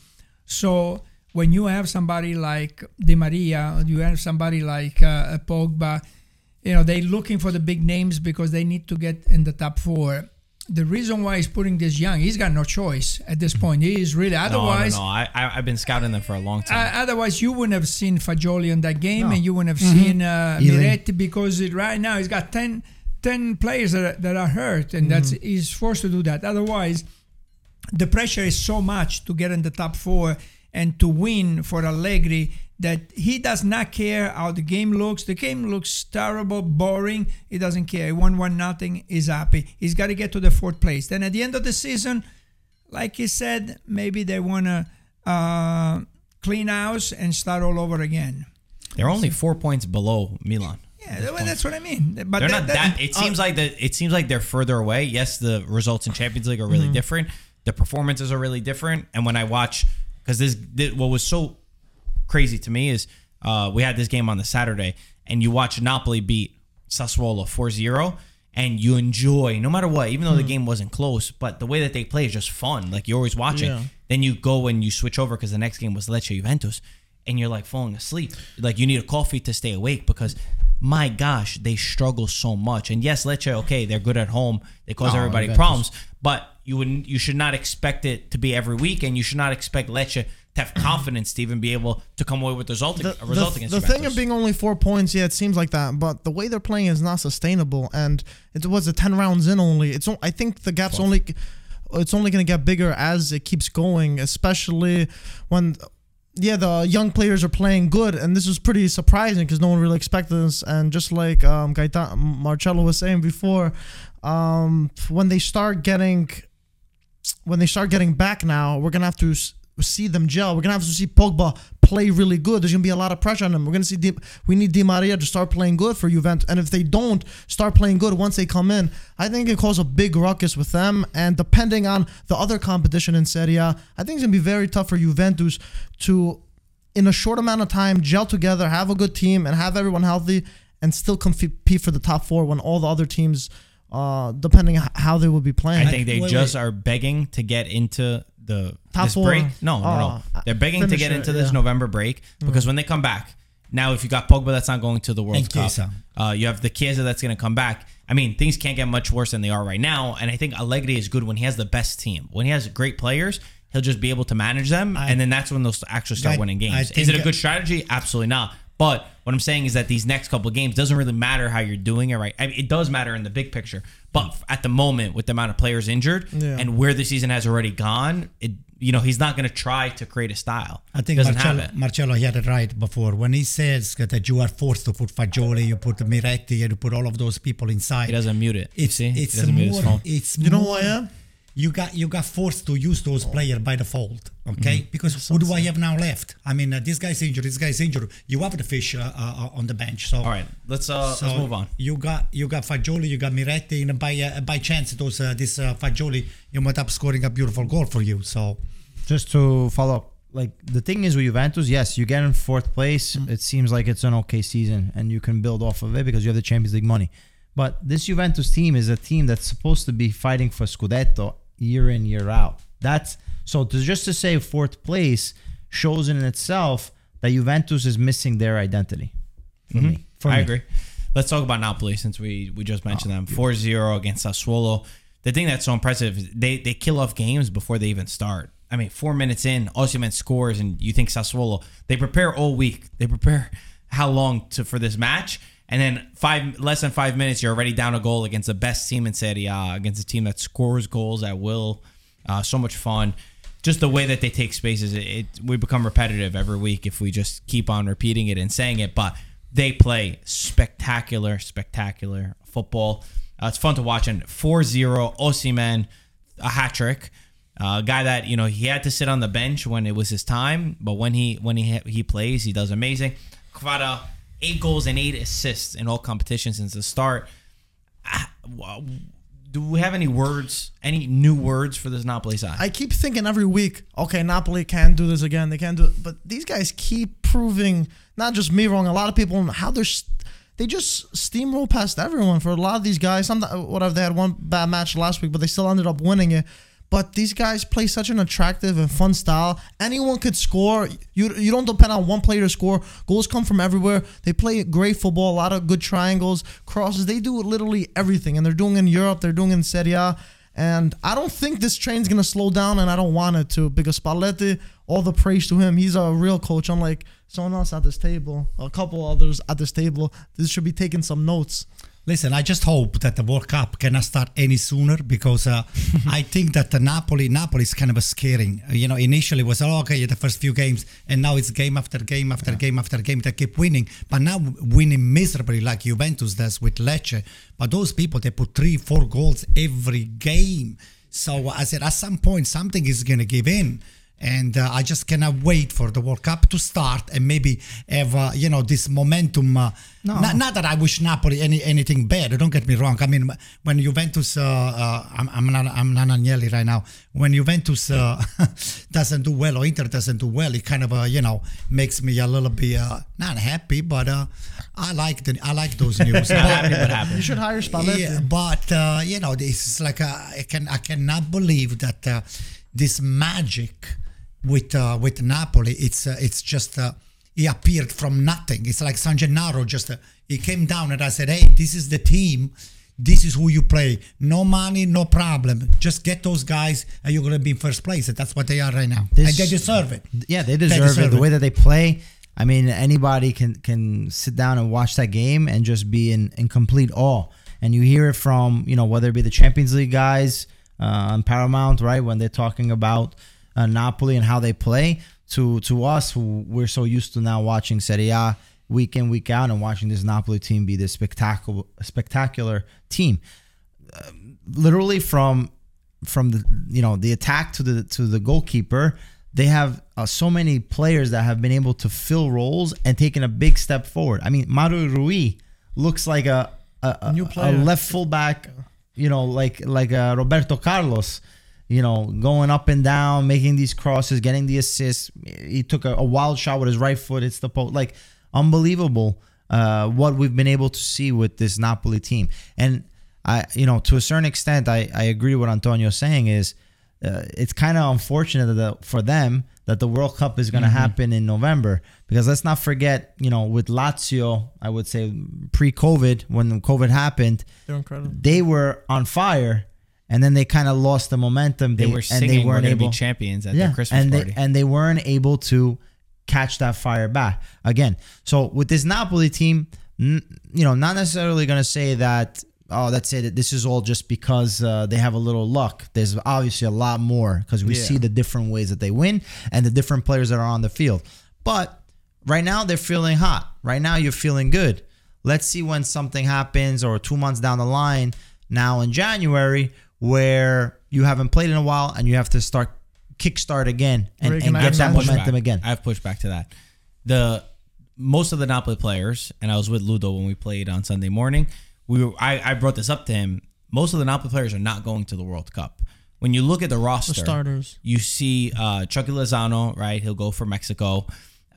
[SPEAKER 5] So when you have somebody like Di Maria, you have somebody like uh, Pogba, you know, they're looking for the big names because they need to get in the top four. The reason why he's putting this young, he's got no choice at this point. He is really,
[SPEAKER 1] No,
[SPEAKER 5] otherwise,
[SPEAKER 1] no, no. I, I, I've been scouting them for a long time.
[SPEAKER 5] uh, otherwise, you wouldn't have seen Fagioli in that game,
[SPEAKER 6] No.
[SPEAKER 5] and you wouldn't have seen uh, Miretti because it, right now he's got 10, 10 players that are, that are hurt, and that's he's forced to do that. Otherwise, the pressure is so much to get in the top four and to win for Allegri that he does not care how the game looks. The game looks terrible, boring. He doesn't care. He won one nothing. He's happy. He's got to get to the fourth place. Then at the end of the season, like he said, maybe they want to uh, clean house and start all over again.
[SPEAKER 1] They're only four points below Milan.
[SPEAKER 5] Yeah, well, that's what I mean. But
[SPEAKER 1] They're
[SPEAKER 5] that-
[SPEAKER 1] not
[SPEAKER 5] that-
[SPEAKER 1] that. It seems like that. It seems like they're further away. Yes, the results in Champions League are really different. The performances are really different. And when I watch, because this, this, what was so crazy to me is uh, we had this game on the Saturday, and you watch Napoli beat Sassuolo 4-0, and you enjoy no matter what, even though the game wasn't close. But the way that they play is just fun. Like you're always watching.
[SPEAKER 3] Yeah.
[SPEAKER 1] Then you go and you switch over because the next game was Lecce Juventus, and you're like falling asleep. Like you need a coffee to stay awake because my gosh, they struggle so much. And yes, Lecce, okay, they're good at home. They cause
[SPEAKER 6] No,
[SPEAKER 1] everybody
[SPEAKER 6] Juventus-
[SPEAKER 1] problems, but you wouldn't you should not expect it to be every week and you should not expect Lecce to have confidence to even be able to come away with a result,
[SPEAKER 3] the,
[SPEAKER 1] a result
[SPEAKER 3] the,
[SPEAKER 1] against
[SPEAKER 3] the thing of being only four points, yeah, it seems like that, but the way they're playing is not sustainable, and it was a ten rounds in only. It's I think the gap's only it's only going to get bigger as it keeps going, especially when yeah the young players are playing good, and this was pretty surprising because no one really expected this, and just like um, Gaetan, Marcello was saying before, um, when they start getting when they start getting back now, we're gonna have to see them gel. We're gonna have to see Pogba play really good. There's gonna be a lot of pressure on them. We're gonna see Di, we need Di Maria to start playing good for Juventus, and if they don't start playing good once they come in, I think it causes a big ruckus with them. And depending on the other competition in Serie A, I think it's gonna be very tough for Juventus to, in a short amount of time, gel together, have a good team, and have everyone healthy, and still compete for the top four when all the other teams. Uh, depending h- how they will be playing,
[SPEAKER 1] I think they
[SPEAKER 2] Wait,
[SPEAKER 1] just
[SPEAKER 2] wait.
[SPEAKER 1] are begging to get into the
[SPEAKER 3] Top
[SPEAKER 1] this
[SPEAKER 3] four.
[SPEAKER 1] break. No, no, no.
[SPEAKER 3] Oh,
[SPEAKER 1] They're begging to
[SPEAKER 3] finish
[SPEAKER 1] get
[SPEAKER 3] it,
[SPEAKER 1] into this
[SPEAKER 3] yeah.
[SPEAKER 1] November break because when they come back, now if you got Pogba that's not going to the World
[SPEAKER 2] And
[SPEAKER 1] Cup,
[SPEAKER 2] Chiesa.
[SPEAKER 1] uh, you have the Chiesa that's going to come back. I mean, things can't get much worse than they are right now. And I think Allegri is good when he has the best team. When he has great players, he'll just be able to manage them, and then that's when they'll actually start
[SPEAKER 2] I-
[SPEAKER 1] winning
[SPEAKER 2] I
[SPEAKER 1] games. Is it a good strategy? Absolutely not. But what I'm saying is that these next couple of games doesn't really matter how you're doing it, right? I mean, it does matter in the big picture, but mm. at the moment, with the amount of players injured
[SPEAKER 3] Yeah.
[SPEAKER 1] and where the season has already gone, it you know he's not going to try to create a style.
[SPEAKER 2] I think
[SPEAKER 1] doesn't
[SPEAKER 2] Marcello. Marcello he had it right before when he says that you are forced to put Fagioli, you put Miretti, and you put all of those people inside.
[SPEAKER 1] He doesn't mute it.
[SPEAKER 2] It's
[SPEAKER 1] See? He
[SPEAKER 2] it's
[SPEAKER 1] doesn't mute his
[SPEAKER 2] more.
[SPEAKER 1] phone.
[SPEAKER 2] It's
[SPEAKER 3] You know who I am?
[SPEAKER 2] You got you got forced to use those players by default, okay?
[SPEAKER 1] Mm-hmm.
[SPEAKER 2] Because who do I have now left? I mean, uh, this guy's injured. This guy's injured. You have the fish uh, uh, on the bench. So
[SPEAKER 1] All right, let's uh
[SPEAKER 2] so
[SPEAKER 1] let's move on.
[SPEAKER 2] You got you got Fagioli, you got Miretti, and by uh, by chance, those uh, this uh, Fagioli, you might up scoring a beautiful goal for you. So
[SPEAKER 6] just to follow up, like the thing is with Juventus, yes, you get in fourth place. It seems like it's an okay season, and you can build off of it because you have the Champions League money. But this Juventus team is a team that's supposed to be fighting for Scudetto year in year out. That's so to just to say fourth place shows in itself that Juventus is missing their identity. For mm-hmm. me, for
[SPEAKER 1] I
[SPEAKER 6] me.
[SPEAKER 1] agree. Let's talk about Napoli since we we just oh, mentioned them. 4-0 against Sassuolo. The thing that's so impressive is they they kill off games before they even start. I mean, four minutes in, Osimhen scores, and you think Sassuolo. They prepare all week. They prepare how long to for this match, and then five less than five minutes, you're already down a goal against the best team in Serie A, against a team that scores goals at will. Uh, so much fun. Just the way that they take spaces, it, it we become repetitive every week if we just keep on repeating it and saying it. But they play spectacular, spectacular football. Uh, it's fun to watch. And 4-0, Osimhen, a hat trick. Uh, a guy that you know he had to sit on the bench when it was his time, but when he when he he plays, he does amazing. Kvara, eight goals and eight assists in all competitions since the start. Ah. Do we have any words, any new words for this Napoli side?
[SPEAKER 3] I keep thinking every week, okay, Napoli can't do this again. They can't do it. But these guys keep proving, not just me wrong, a lot of people, how they're, s- they just steamroll past everyone. For a lot of these guys, some whatever, they had one bad match last week, but they still ended up winning it. But these guys play such an attractive and fun style. Anyone could score. You you don't depend on one player to score. Goals come from everywhere. They play great football. A lot of good triangles, crosses. They do literally everything, and they're doing in Europe. They're doing in Serie A. And I don't think this train's gonna slow down, and I don't want it to because Spalletti, all the praise to him. He's a real coach, unlike someone else at this table, a couple others at this table. This should be taking some notes.
[SPEAKER 2] Listen, I just hope that the World Cup cannot start any sooner because uh, I think that the Napoli Napoli is kind of a scaring. You know, initially it was oh, okay the first few games, and now it's game after game after game after game. They keep winning, but now winning miserably like Juventus does with Lecce. But those people they put three, four goals every game. So I said at some point something is gonna give in. And uh, I just cannot wait for the World Cup to start and maybe have uh, you know this momentum. Uh, not, not that I wish Napoli any anything bad. Don't get me wrong. I mean, when Juventus, uh, uh, I'm I'm not I'm not Agnelli right now. When Juventus uh, doesn't do well or Inter doesn't do well, it kind of uh, you know makes me a little bit uh, not happy, but uh, I like the I like those news.
[SPEAKER 1] Not but.
[SPEAKER 3] You should hire Spalletti.
[SPEAKER 2] Yeah, but uh, you know, this is like uh, I can I cannot believe that uh, this magic with uh, with Napoli. It's uh, it's just uh, he appeared from nothing. It's like San Gennaro just uh, he came down and I said, "Hey, this is the team. This is who you play. No money, no problem. Just get those guys, and you're gonna be in first place. And that's what they are right now,
[SPEAKER 6] This-
[SPEAKER 2] and they deserve it.
[SPEAKER 6] Yeah, they deserve, it.
[SPEAKER 2] deserve
[SPEAKER 6] The
[SPEAKER 2] it.
[SPEAKER 6] way that they play. I mean, anybody can can sit down and watch that game and just be in, in complete awe. And you hear it from you know whether it be the Champions League guys uh, on Paramount, right, when they're talking about uh, Napoli and how they play, to to us who we're so used to now watching Serie A week in week out and watching this Napoli team be this spectacular spectacular team. Literally from from the you know the attack to the to the goalkeeper they have uh, so many players that have been able to fill roles and taken a big step forward. I mean Mario Rui looks like a a, a, a left fullback you know like like uh, roberto carlos you know going up and down making these crosses getting the assists. He took a, a wild shot with his right foot. It's the post like unbelievable uh, what we've been able to see with this napoli team. And I, you know, to a certain extent, I, I agree with what Antonio's saying is uh, it's kind of unfortunate that for them that the World Cup is going to happen in November. Because let's not forget, you know, with Lazio, I would say pre-COVID when COVID happened, they were on fire and then they kind of lost the momentum.
[SPEAKER 1] They, were
[SPEAKER 6] and
[SPEAKER 1] singing
[SPEAKER 6] they
[SPEAKER 1] we're
[SPEAKER 6] weren't
[SPEAKER 1] going to be champions at
[SPEAKER 6] yeah,
[SPEAKER 1] the Christmas
[SPEAKER 6] and
[SPEAKER 1] party.
[SPEAKER 6] they and they weren't able to catch that fire back again. So with this Napoli team, n- you know, not necessarily going to say that oh that's it. This is all just because uh, they have a little luck. There's obviously a lot more because we
[SPEAKER 3] Yeah.
[SPEAKER 6] see the different ways that they win and the different players that are on the field. But right now they're feeling hot. Right now you're feeling good. Let's see when something happens or two months down the line now in January where you haven't played in a while and you have to start kickstart again and, and get that
[SPEAKER 3] momentum.
[SPEAKER 6] momentum again.
[SPEAKER 1] I have pushback to that. The most of the Napoli players, and I was with Ludo when we played on Sunday morning. We were, I, I brought this up to him. Most of the Napoli players are not going to the World Cup. When you look at the roster,
[SPEAKER 3] starters.
[SPEAKER 1] you see uh, Chucky Lozano, right? He'll go for Mexico.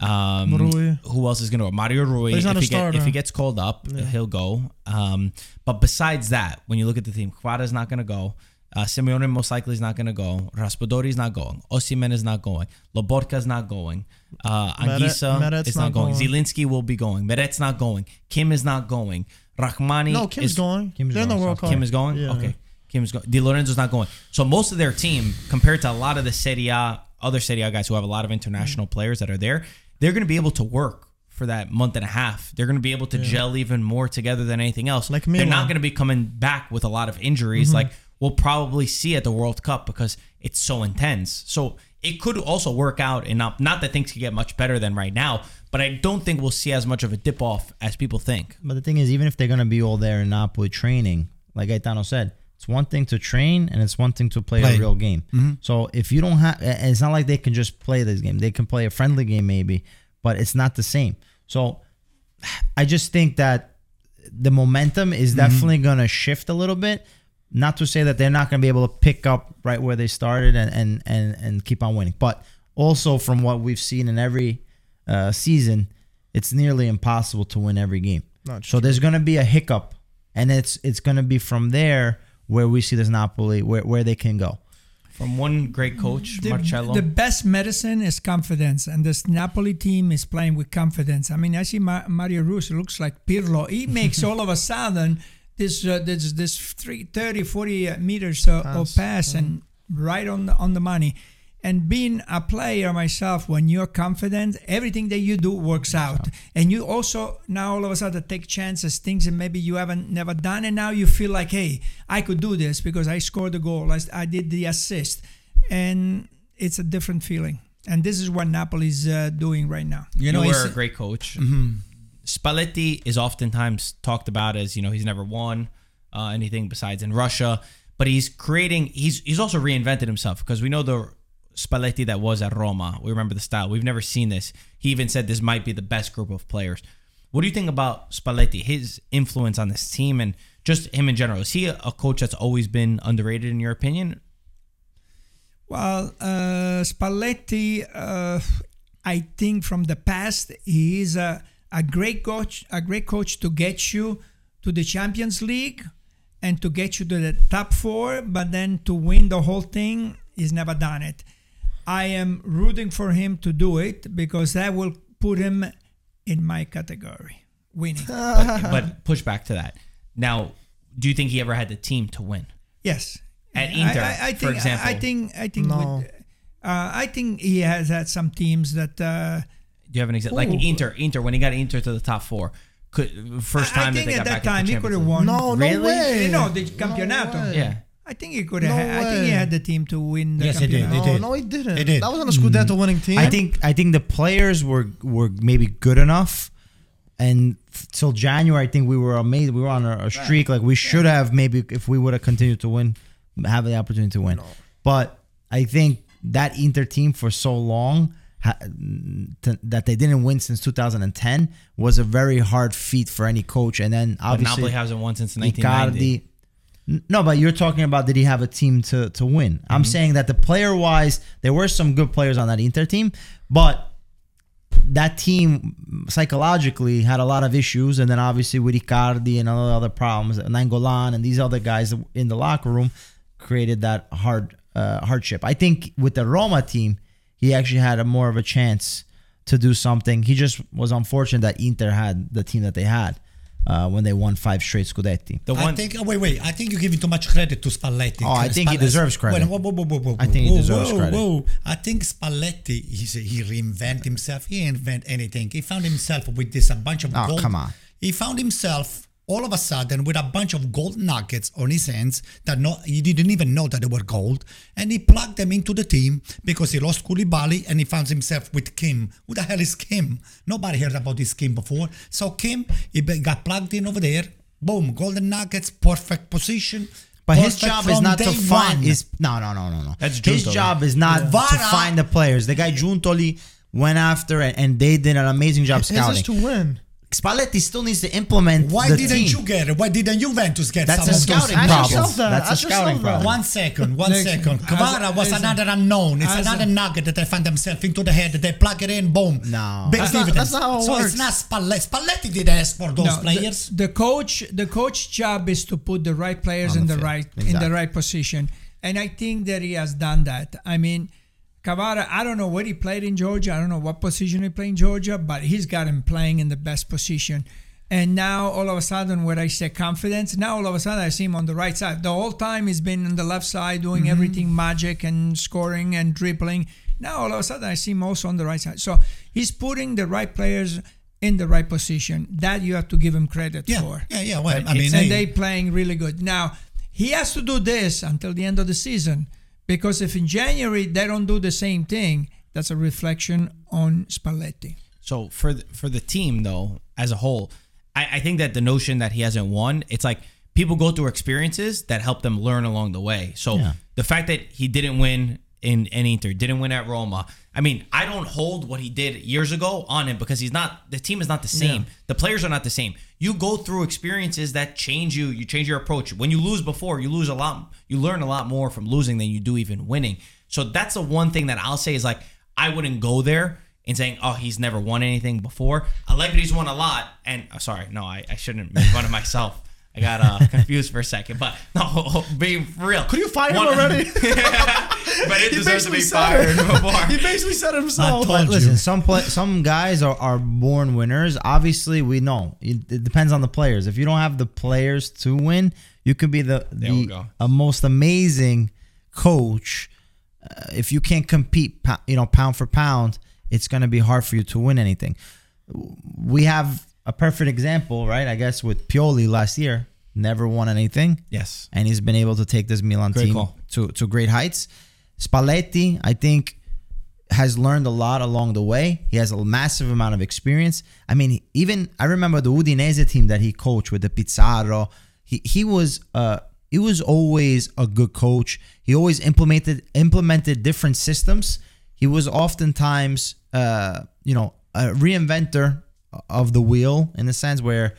[SPEAKER 1] Um,
[SPEAKER 3] Rui.
[SPEAKER 1] Who else is going to go? Mario Rui.
[SPEAKER 3] But he's not
[SPEAKER 1] if,
[SPEAKER 3] a
[SPEAKER 1] he get- if he gets called up, he'll go. Um, but besides that, when you look at the team, Kvara's not going to go. Uh, Simeone most likely is not going to go. Raspadori's not going. Osimhen is not going. Lobotka is not going. Uh,
[SPEAKER 3] Meret-
[SPEAKER 1] Anguissa
[SPEAKER 3] Meret's
[SPEAKER 1] is not,
[SPEAKER 3] not
[SPEAKER 1] going.
[SPEAKER 3] going.
[SPEAKER 1] Zielinski will be going. Meret's not going. Kim is not going. Rahmani
[SPEAKER 3] No, Kim's
[SPEAKER 1] is
[SPEAKER 3] going.
[SPEAKER 6] Kim's
[SPEAKER 3] They're in the World
[SPEAKER 6] so
[SPEAKER 3] Cup.
[SPEAKER 1] Kim is going.
[SPEAKER 3] Yeah.
[SPEAKER 1] Okay, Kim's going. Di Lorenzo's not going. So most of their team, compared to a lot of the Serie A, other Serie A guys who have a lot of international
[SPEAKER 3] Mm.
[SPEAKER 1] players that are there, they're going to be able to work for that month and a half. They're going to be able to gel even more together than anything else.
[SPEAKER 3] Like
[SPEAKER 1] they're not going to be coming back with a lot of injuries,
[SPEAKER 3] Mm-hmm.
[SPEAKER 1] like we'll probably see at the World Cup because it's so intense. So it could also work out, and not not that things could get much better than right now, but I don't think we'll see as much of a dip off as people think.
[SPEAKER 6] But the thing is, even if they're gonna be all there in Napoli training, like Gaetano said, it's one thing to train and it's one thing to play,
[SPEAKER 2] Play.
[SPEAKER 6] a real game. So if you don't have, and it's not like they can just play this game. They can play a friendly game maybe, but it's not the same. So I just think that the momentum is definitely gonna shift a little bit. Not to say that they're not gonna be able to pick up right where they started and and and, and keep on winning, but also from what we've seen in every uh, season, it's nearly impossible to win every game.
[SPEAKER 3] Not
[SPEAKER 6] so there's going to be a hiccup, and it's it's going to be from there where we see this Napoli where, where they can go.
[SPEAKER 1] From one great coach,
[SPEAKER 5] the,
[SPEAKER 1] Marcello.
[SPEAKER 5] the best medicine is confidence, and this Napoli team is playing with confidence. I mean, I see Ma- Mario Russo looks like Pirlo. He makes all of a sudden this uh, this this three, 30, 40 meters uh, of
[SPEAKER 3] Pass,
[SPEAKER 5] pass and right on the, on the money. And being a player myself, when you're confident, everything that you do works out. And you also now all of a sudden take chances, things that maybe you haven't never done, and now you feel like, hey, I could do this because I scored the goal, I, I did the assist, and it's a different feeling. And this is what Napoli's uh, doing right now.
[SPEAKER 1] you know, we're a great coach. Spalletti is oftentimes talked about as you know he's never won uh, anything besides in Russia, but he's creating. He's he's also reinvented himself because we know the Spalletti that was at Roma. We remember the style. We've never seen this. He even said this might be the best group of players. What do you think about Spalletti? His influence on this team and just him in general. Is he a coach that's always been underrated in your opinion?
[SPEAKER 5] Well, uh, Spalletti, uh, I think from the past, he is a, a great coach, a great coach to get you to the Champions League and to get you to the top four, but then to win the whole thing, he's never done it. I am rooting for him to do it because that will put him in my category, winning.
[SPEAKER 1] but push back to that. Now, do you think he ever had the team to win?
[SPEAKER 5] Yes.
[SPEAKER 1] At
[SPEAKER 5] I-
[SPEAKER 1] Inter,
[SPEAKER 5] I, I
[SPEAKER 1] for
[SPEAKER 5] think,
[SPEAKER 1] example.
[SPEAKER 5] I think. I think.
[SPEAKER 3] No.
[SPEAKER 5] With, uh, I think he has had some teams that. Uh,
[SPEAKER 1] Do you have an example? Like Inter, Inter when he got Inter to the top four, could first time
[SPEAKER 5] I
[SPEAKER 1] time
[SPEAKER 5] think
[SPEAKER 1] that they
[SPEAKER 5] at
[SPEAKER 1] got
[SPEAKER 5] that
[SPEAKER 1] back
[SPEAKER 5] time
[SPEAKER 1] into
[SPEAKER 5] he could have won.
[SPEAKER 3] No, no
[SPEAKER 6] Really?
[SPEAKER 3] way.
[SPEAKER 5] You know, the campeonato.
[SPEAKER 3] way.
[SPEAKER 1] Yeah.
[SPEAKER 5] I think he could
[SPEAKER 3] No
[SPEAKER 5] have. I think he had the team to win the
[SPEAKER 2] Yes, he did.
[SPEAKER 5] campeonato.
[SPEAKER 2] He
[SPEAKER 3] No,
[SPEAKER 2] did.
[SPEAKER 3] no, he didn't.
[SPEAKER 2] He did.
[SPEAKER 3] That wasn't a Scudetto winning team.
[SPEAKER 6] I think I think the players were were maybe good enough, and till January, I think we were amazing. We were on a, a streak. Like we should have maybe if we would have continued to win, have the opportunity to win. But I think that Inter team for so long. Ha, t- that they didn't win since 2010 was a very hard feat for any coach, and then
[SPEAKER 1] But
[SPEAKER 6] obviously
[SPEAKER 1] Napoli hasn't won since 1990.
[SPEAKER 6] Icardi. No, but you're talking about did he have a team to to win? I'm saying that the player wise, there were some good players on that Inter team, but that team psychologically had a lot of issues, and then obviously with Icardi and all the other problems, and Nainggolan and these other guys in the locker room created that hard uh, hardship. I think with the Roma team, he actually had a more of a chance to do something. He just was unfortunate that Inter had the team that they had uh, when they won five straight Scudetti.
[SPEAKER 1] The
[SPEAKER 2] I
[SPEAKER 1] one
[SPEAKER 2] think. oh, Wait, wait. I think you're giving too much credit to Spalletti.
[SPEAKER 6] Oh, I think he deserves credit.
[SPEAKER 2] Whoa, whoa, whoa, whoa, whoa,
[SPEAKER 6] I think he deserves
[SPEAKER 2] whoa,
[SPEAKER 6] credit.
[SPEAKER 2] Whoa. I think Spalletti. He's, he reinvent himself. He didn't invent anything. He found himself with this a bunch of
[SPEAKER 6] Oh,
[SPEAKER 2] gold.
[SPEAKER 6] come on.
[SPEAKER 2] He found himself all of a sudden with a bunch of gold nuggets on his hands that no, he didn't even know that they were gold, and he plugged them into the team because he lost Koulibaly and he found himself with Kim. Who the hell is Kim? Nobody heard about this Kim before. So Kim, he got plugged in over there. Boom, golden nuggets, perfect position.
[SPEAKER 6] But his job is not to find
[SPEAKER 2] one.
[SPEAKER 6] is no no no no no.
[SPEAKER 1] That's
[SPEAKER 6] his
[SPEAKER 1] Giuntoli.
[SPEAKER 6] job is not to
[SPEAKER 2] Vara-
[SPEAKER 6] find the players. The guy Giuntoli went after and, and they did an amazing job
[SPEAKER 3] His is
[SPEAKER 6] scouting.
[SPEAKER 3] to win.
[SPEAKER 6] Spalletti still needs to implement
[SPEAKER 2] Why
[SPEAKER 6] the
[SPEAKER 2] didn't
[SPEAKER 6] team.
[SPEAKER 2] you get it? Why didn't Juventus get
[SPEAKER 6] That's
[SPEAKER 2] some
[SPEAKER 6] a
[SPEAKER 2] of those
[SPEAKER 6] problem. That's a scouting problem.
[SPEAKER 2] One second, one
[SPEAKER 5] Listen,
[SPEAKER 2] second.
[SPEAKER 5] as-
[SPEAKER 2] Kvara was
[SPEAKER 5] listen,
[SPEAKER 2] another unknown. It's
[SPEAKER 5] as a-
[SPEAKER 2] another nugget that they find themselves into the head. They plug it in, boom.
[SPEAKER 6] No.
[SPEAKER 2] Big
[SPEAKER 3] That's not- that's not how it
[SPEAKER 2] so
[SPEAKER 3] works.
[SPEAKER 2] it's not Spalletti. Spalletti did ask for those
[SPEAKER 5] No,
[SPEAKER 2] players.
[SPEAKER 5] The, coach, the coach job is to put the right players
[SPEAKER 6] On
[SPEAKER 5] in
[SPEAKER 6] the
[SPEAKER 5] the
[SPEAKER 6] field.
[SPEAKER 5] right in the right position, and I think that he has done that. I mean, Kvara, I don't know where he played in Georgia. I don't know what position he played in Georgia, but he's got him playing in the best position. And now all of a sudden, where I say confidence, now all of a sudden I see him on the right side. The whole time he's been on the left side doing
[SPEAKER 6] Mm-hmm.
[SPEAKER 5] everything magic and scoring and dribbling. Now all of a sudden I see him also on the right side. So he's putting the right players in the right position. That you have to give him credit
[SPEAKER 2] Yeah,
[SPEAKER 5] for.
[SPEAKER 2] yeah, yeah. Well, I mean,
[SPEAKER 5] and they playing really good. Now he has to do this until the end of the season because if in January they don't do the same thing, that's a reflection on Spalletti.
[SPEAKER 1] So for the, for the team though, as a whole, I, I think that the notion that he hasn't won, it's like people go through experiences that help them learn along the way. So
[SPEAKER 6] Yeah.
[SPEAKER 1] the fact that he didn't win in, in Inter, didn't win at Roma. I mean, I don't hold what he did years ago on him because he's not the team is not the same. The players are not the same. You go through experiences that change you, you change your approach. When you lose before, you lose a lot you learn a lot more from losing than you do even winning. So that's the one thing that I'll say is like I wouldn't go there and saying, "Oh, he's never won anything before." Allegri's won a lot, and oh, sorry, no, I, I shouldn't make fun of myself. I got uh, confused for a second, but no, being real.
[SPEAKER 3] Could you fire him
[SPEAKER 1] One-
[SPEAKER 3] already?
[SPEAKER 1] but it
[SPEAKER 3] He
[SPEAKER 1] deserves to
[SPEAKER 3] basically
[SPEAKER 1] be fired before.
[SPEAKER 3] he basically said it himself.
[SPEAKER 2] told you.
[SPEAKER 6] Listen, some play, some guys are, are born winners. Obviously, we know it, it depends on the players. If you don't have the players to win, you could be the the
[SPEAKER 1] go.
[SPEAKER 6] a most amazing coach. Uh, if you can't compete, you know, pound for pound, it's going to be hard for you to win anything. We have a perfect example, right? I guess with Pioli last year, never won anything
[SPEAKER 1] Yes.
[SPEAKER 6] and he's been able to take this Milan
[SPEAKER 1] Great
[SPEAKER 6] team
[SPEAKER 1] call.
[SPEAKER 6] to, to great heights. Spalletti, I think, has learned a lot along the way. He has a massive amount of experience. I mean, even I remember the Udinese team that he coached with the Pizarro. He he was uh he was always a good coach. He always implemented implemented different systems. He was oftentimes uh you know a reinventor of the wheel in the sense where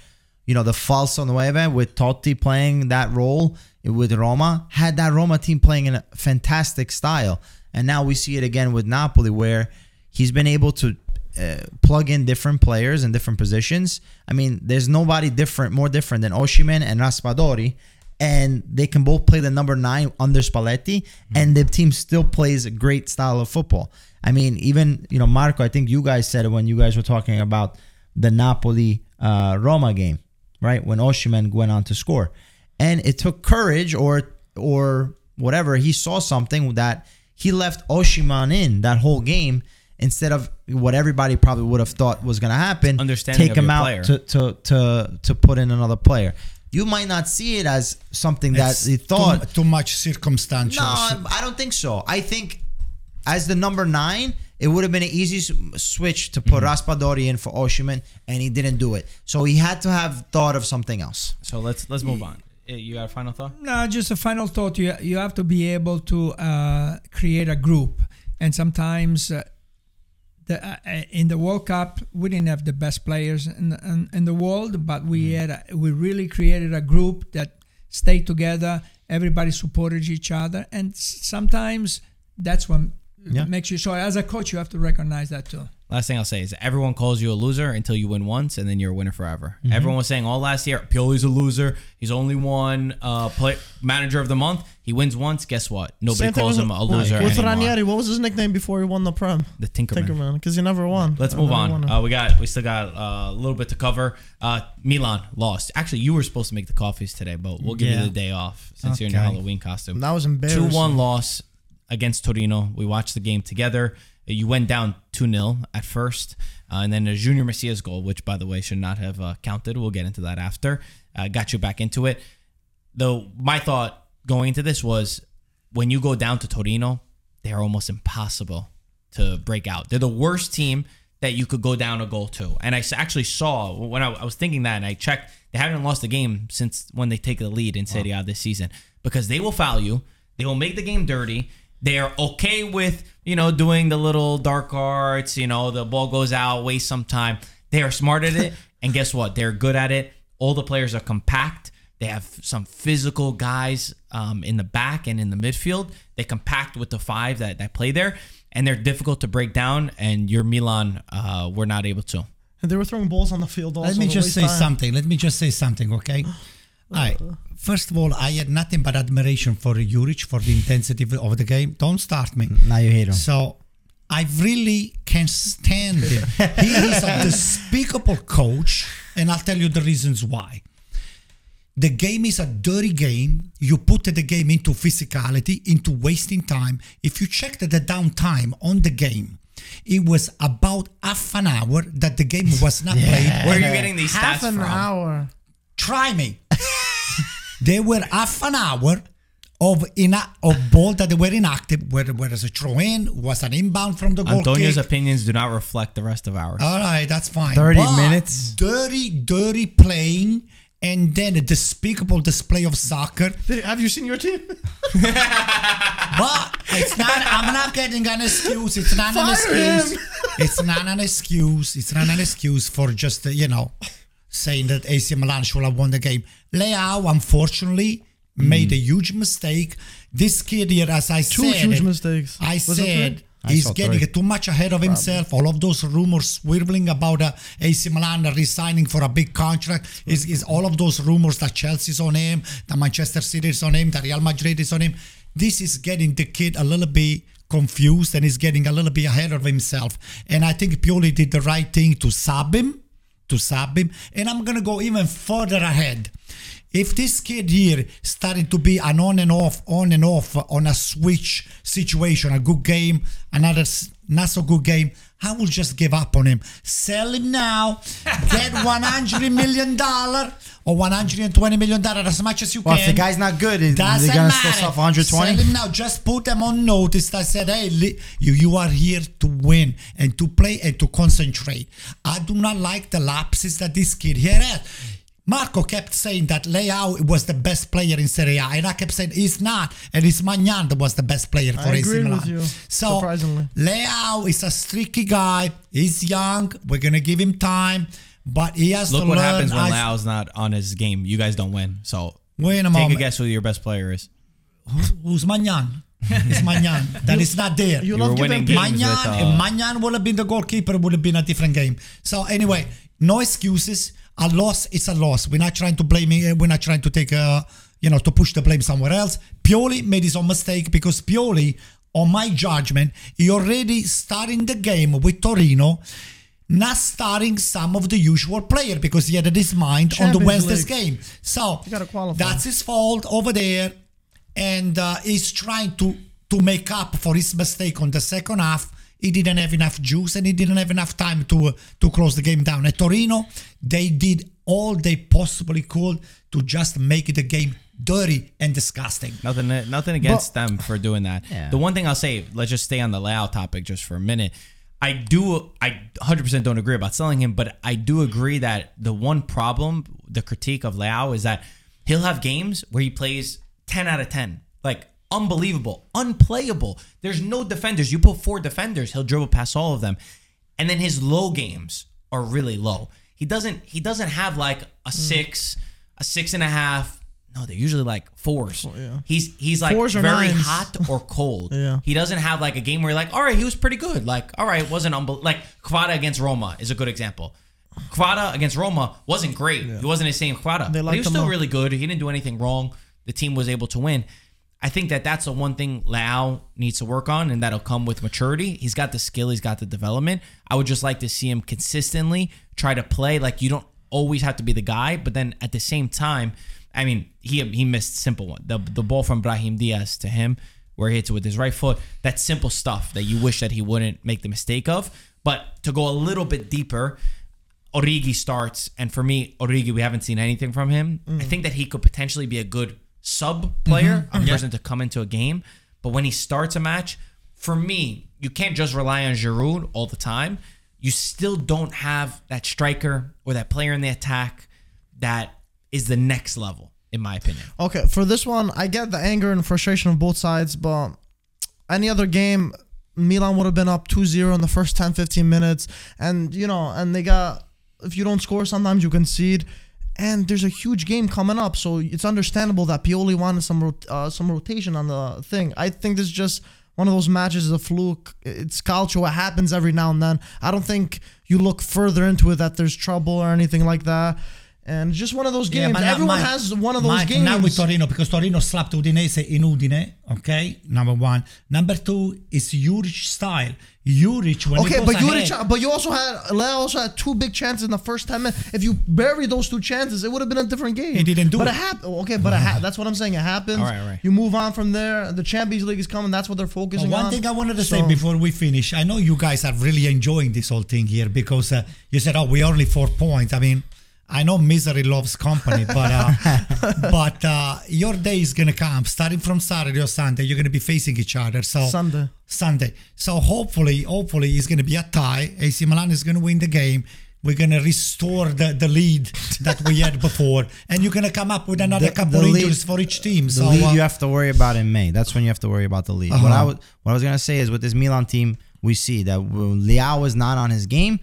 [SPEAKER 6] you know, the falso nueve with Totti playing that role with Roma had that Roma team playing in a fantastic style. And now we see it again with Napoli where he's been able to uh, plug in different players in different positions. I mean, there's nobody different, more different than Osimhen and Raspadori. and they can both play the number nine under Spalletti, and the team still plays a great style of football. I mean, even you know, Marco, I think you guys said it when you guys were talking about the Napoli uh, Roma game, right? When Osimhen went on to score, and it took courage or or whatever. He saw something that he left Osimhen in that whole game instead of what everybody probably would have thought was going to happen.
[SPEAKER 1] Understanding
[SPEAKER 6] take
[SPEAKER 1] of
[SPEAKER 6] him out
[SPEAKER 1] player.
[SPEAKER 6] to, to to to put in another player. You might not see it as something that
[SPEAKER 2] It's
[SPEAKER 6] he thought.
[SPEAKER 2] too, too much circumstantial.
[SPEAKER 6] No, I don't think so. I think as the number nine, it would have been an easy switch to put Raspadori in for Osimhen, and he didn't do it. So he had to have thought of something else.
[SPEAKER 1] So let's let's move on. Uh, You got a final thought?
[SPEAKER 5] No, just a final thought. You you have to be able to uh, create a group, and sometimes uh, the uh, uh, in the World Cup we didn't have the best players in in, in the world, but we had a, we really created a group that stayed together. Everybody supported each other, and s- sometimes that's what
[SPEAKER 6] Yeah.
[SPEAKER 5] makes you. So as a coach, you have to recognize that too.
[SPEAKER 1] Last thing I'll say is everyone calls you a loser until you win once, and then you're a winner forever.
[SPEAKER 6] Mm-hmm.
[SPEAKER 1] Everyone was saying all last year, Pioli's a loser. He's only one uh, play, manager of the month. He wins once. Guess what? Nobody
[SPEAKER 3] Same
[SPEAKER 1] calls him a loser
[SPEAKER 3] With
[SPEAKER 1] anymore.
[SPEAKER 3] Ranieri, what was his nickname before he won the Prem?
[SPEAKER 1] The Tinkerman.
[SPEAKER 3] Tinkerman, because he never won.
[SPEAKER 1] Let's
[SPEAKER 3] I
[SPEAKER 1] move on. Uh, we got we still got uh, a little bit to cover. Uh, Milan lost. Actually, you were supposed to make the coffees today, but we'll give
[SPEAKER 2] Yeah.
[SPEAKER 1] you the day off since you're in your Halloween costume.
[SPEAKER 3] that was embarrassing
[SPEAKER 1] 2-1 loss against Torino. We watched the game together. You went down two 0 at first, uh, and then a Junior Messias goal, which by the way should not have uh, counted. We'll get into that after. Uh, got you back into it. Though my thought going into this was, when you go down to Torino, they are almost impossible to break out. They're the worst team that you could go down a goal to. And I actually saw when I, I was thinking that, and I checked, they haven't lost a game since when they take the lead in Serie A this season because they will foul you, they will make the game dirty. They are okay with you know doing the little dark arts. You know the ball goes out, waste some time. They are smart at it, and guess what? They're good at it. All the players are compact. They have some physical guys um, in the back and in the midfield. They compact with the five that, that play there, and they're difficult to break down. And your Milan uh, were not able to.
[SPEAKER 3] And they were throwing balls on the field also.
[SPEAKER 2] Let me just say
[SPEAKER 3] time.
[SPEAKER 2] something. Let me just say something, okay? All right. First of all, I had nothing but admiration for Juric for the intensity of- of the game. Don't start me.
[SPEAKER 6] Now you hate him.
[SPEAKER 2] So I really can't stand him. he is a despicable coach, and I'll tell you the reasons why. The game is a dirty game. You put the game into physicality, into wasting time. If you check the downtime on the game, it was about half an hour that the game was not played.
[SPEAKER 1] Where are you getting these
[SPEAKER 3] Half
[SPEAKER 1] stats
[SPEAKER 3] an hour.
[SPEAKER 2] Try me. There were half an hour of in of ball that they were inactive, whether whereas a throw in was an inbound from the goal
[SPEAKER 1] Antonio's
[SPEAKER 2] kick.
[SPEAKER 1] opinions do not reflect the rest of ours.
[SPEAKER 2] All right, that's fine.
[SPEAKER 6] 30
[SPEAKER 2] But
[SPEAKER 6] minutes?
[SPEAKER 2] Dirty, dirty playing, and then a despicable display of soccer.
[SPEAKER 3] Have you seen your team?
[SPEAKER 2] But it's not. I'm not getting an excuse. It's not an excuse.
[SPEAKER 3] him.
[SPEAKER 2] It's not an excuse. It's not an excuse for just uh, you know saying that AC Milan should have won the game. Leao, unfortunately, made a huge mistake. This kid here, as I
[SPEAKER 3] Two
[SPEAKER 2] said,
[SPEAKER 3] huge mistakes.
[SPEAKER 2] I
[SPEAKER 3] Was
[SPEAKER 2] said
[SPEAKER 3] three?
[SPEAKER 6] I
[SPEAKER 2] he's getting
[SPEAKER 6] three.
[SPEAKER 2] too much ahead of himself. All of those rumors swirling about uh, AC Milan resigning for a big contract is, is all of those rumors that Chelsea's on him, that Manchester City is on him, that Real Madrid is on him. This is getting the kid a little bit confused and he's getting a little bit ahead of himself. And I think Pioli did the right thing to sub him, to sub him. And I'm gonna go even further ahead. If this kid here starting to be an on and off, on and off on a switch situation, a good game, another not so good game, I will just give up on him. Sell him now, get 100 million dollar or 120 million dollar as much as you
[SPEAKER 6] Well,
[SPEAKER 2] can.
[SPEAKER 6] if the guy's not good, is-
[SPEAKER 2] Doesn't
[SPEAKER 6] they're gonna
[SPEAKER 2] matter.
[SPEAKER 6] sell 120?
[SPEAKER 2] Sell him now. Just put them on notice that said, hey, li- you, you are here to win and to play and to concentrate. I do not like the lapses that this kid here has. Marco kept saying that Leao was the best player in Serie A, and I kept saying he's not, and it's Maignan that was the best player for
[SPEAKER 3] I
[SPEAKER 2] AC
[SPEAKER 3] agree
[SPEAKER 2] Milan.
[SPEAKER 3] with you,
[SPEAKER 2] So
[SPEAKER 3] surprisingly.
[SPEAKER 2] Leao is a streaky guy. He's young. We're gonna give him time, but he has
[SPEAKER 1] Look
[SPEAKER 2] to
[SPEAKER 1] what
[SPEAKER 2] learn.
[SPEAKER 1] happens when
[SPEAKER 2] I-
[SPEAKER 1] Leao's not on his game. You guys don't win. So
[SPEAKER 2] Wait a
[SPEAKER 1] take
[SPEAKER 2] moment.
[SPEAKER 1] a guess who your best player is.
[SPEAKER 2] Who's Maignan? It's Maignan. that is not there.
[SPEAKER 3] You
[SPEAKER 1] You were
[SPEAKER 3] love
[SPEAKER 1] winning
[SPEAKER 3] giving
[SPEAKER 1] games
[SPEAKER 2] Maignan,
[SPEAKER 1] with, uh,
[SPEAKER 2] Maignan would have been the goalkeeper, it would have been a different game. So anyway, no excuses. A loss. It's a loss. We're not trying to blame it. We're not trying to take a you know to push the blame somewhere else. Pioli made his own mistake because Pioli, on my judgment, he already starting the game with Torino. Not starting some of the usual player because he had his mind on the
[SPEAKER 3] Champions
[SPEAKER 2] Wednesday's
[SPEAKER 3] League.
[SPEAKER 2] game. So
[SPEAKER 3] You gotta qualify.
[SPEAKER 2] that's his fault over there, and uh, he's trying to to make up for his mistake on the second half. He didn't have enough juice and he didn't have enough time to uh, to close the game down. At Torino, they did all they possibly could to just make the game dirty and disgusting.
[SPEAKER 1] Nothing, nothing against them for doing that.
[SPEAKER 6] Yeah.
[SPEAKER 1] The one thing I'll say, let's just stay on the layout topic just for a minute. I do, I 100% don't agree about selling him, but I do agree that the one problem, the critique of Leao is that he'll have games where he plays 10 out of 10, like unbelievable, unplayable. There's no defenders. You put four defenders, he'll dribble past all of them, and then his low games are really low. He doesn't, he doesn't have like a hmm. six, a six and a half. No, they're usually like fours.
[SPEAKER 3] yeah.
[SPEAKER 1] He's he's like
[SPEAKER 3] Fours
[SPEAKER 1] very hot or cold.
[SPEAKER 3] Yeah.
[SPEAKER 1] He doesn't have like a game where you're like, all right, he was pretty good. Like, all right, it wasn't unbel- like Kvara against Roma is a good example. Kvara against Roma wasn't great. He wasn't the same Kvara.
[SPEAKER 3] They
[SPEAKER 1] But he was still
[SPEAKER 3] though.
[SPEAKER 1] really good. He didn't do anything wrong. The team was able to win. I think that that's the one thing Leao needs to work on, and that'll come with maturity. He's got the skill, he's got the development. I would just like to see him consistently try to play. Like you don't always have to be the guy, but then at the same time, I mean, he he missed simple one. The the ball from Brahim Diaz to him, where he hits it with his right foot. That simple stuff that you wish that he wouldn't make the mistake of. But to go a little bit deeper, Origi starts, and for me, Origi, we haven't seen anything from him. I mm. think that he could potentially be a good sub player, mm-hmm. a mm-hmm. person to come into a game. But when he starts a match, for me, you can't just rely on Giroud all the time. You still don't have that striker or that player in the attack that is the next level, in my opinion.
[SPEAKER 3] Okay, for this one, I get the anger and frustration of both sides, but any other game, Milan would have been up 2-0 in the first 10, 15 minutes. And, you know, and they got, if you don't score, sometimes you concede. And there's a huge game coming up, so it's understandable that Pioli wanted some rot- uh, some rotation on the thing. I think this is just one of those matches, is a fluke. It's culture. It happens every now and then. I don't think you look further into it that there's trouble or anything like that. And just one of those games.
[SPEAKER 2] but now
[SPEAKER 3] Everyone
[SPEAKER 2] my-
[SPEAKER 3] has one of those
[SPEAKER 2] my-
[SPEAKER 3] games.
[SPEAKER 2] Now with Torino, because Torino slapped Udinese in Udine, okay? Number one. Number two is Juric style. Juric, when
[SPEAKER 3] Okay, but you
[SPEAKER 2] ahead,
[SPEAKER 3] had a ch- but you also had Leao also had two big chances in the first ten minutes. If you bury those two chances, it would have been a different game.
[SPEAKER 2] He didn't do
[SPEAKER 3] but
[SPEAKER 2] it.
[SPEAKER 3] it. happened. Okay, but it ha- that's what I'm saying. It happens.
[SPEAKER 1] All right, all right.
[SPEAKER 3] You move on from there. The Champions League is coming. That's what they're focusing
[SPEAKER 2] But one
[SPEAKER 3] on.
[SPEAKER 2] thing I wanted to say before we finish, I know you guys are really enjoying this whole thing here because uh, you said, "Oh, we only four points." I mean, I know misery loves company, but uh, but uh, your day is gonna come. Starting from Saturday or Sunday, you're gonna be facing each other. So
[SPEAKER 3] Sunday.
[SPEAKER 2] Sunday. So hopefully, hopefully, it's gonna be a tie. AC Milan is gonna win the game. We're gonna restore the, the lead that we had before, and you're gonna come up with another
[SPEAKER 6] The-
[SPEAKER 2] couple
[SPEAKER 6] the
[SPEAKER 2] of
[SPEAKER 6] lead-
[SPEAKER 2] injuries for each team.
[SPEAKER 6] The
[SPEAKER 2] so
[SPEAKER 6] lead
[SPEAKER 2] uh,
[SPEAKER 6] you have to worry about in May. That's when you have to worry about the lead. What
[SPEAKER 2] Uh-huh.
[SPEAKER 6] I was what I was gonna say is with this Milan team, we see that when Leao is not on his game,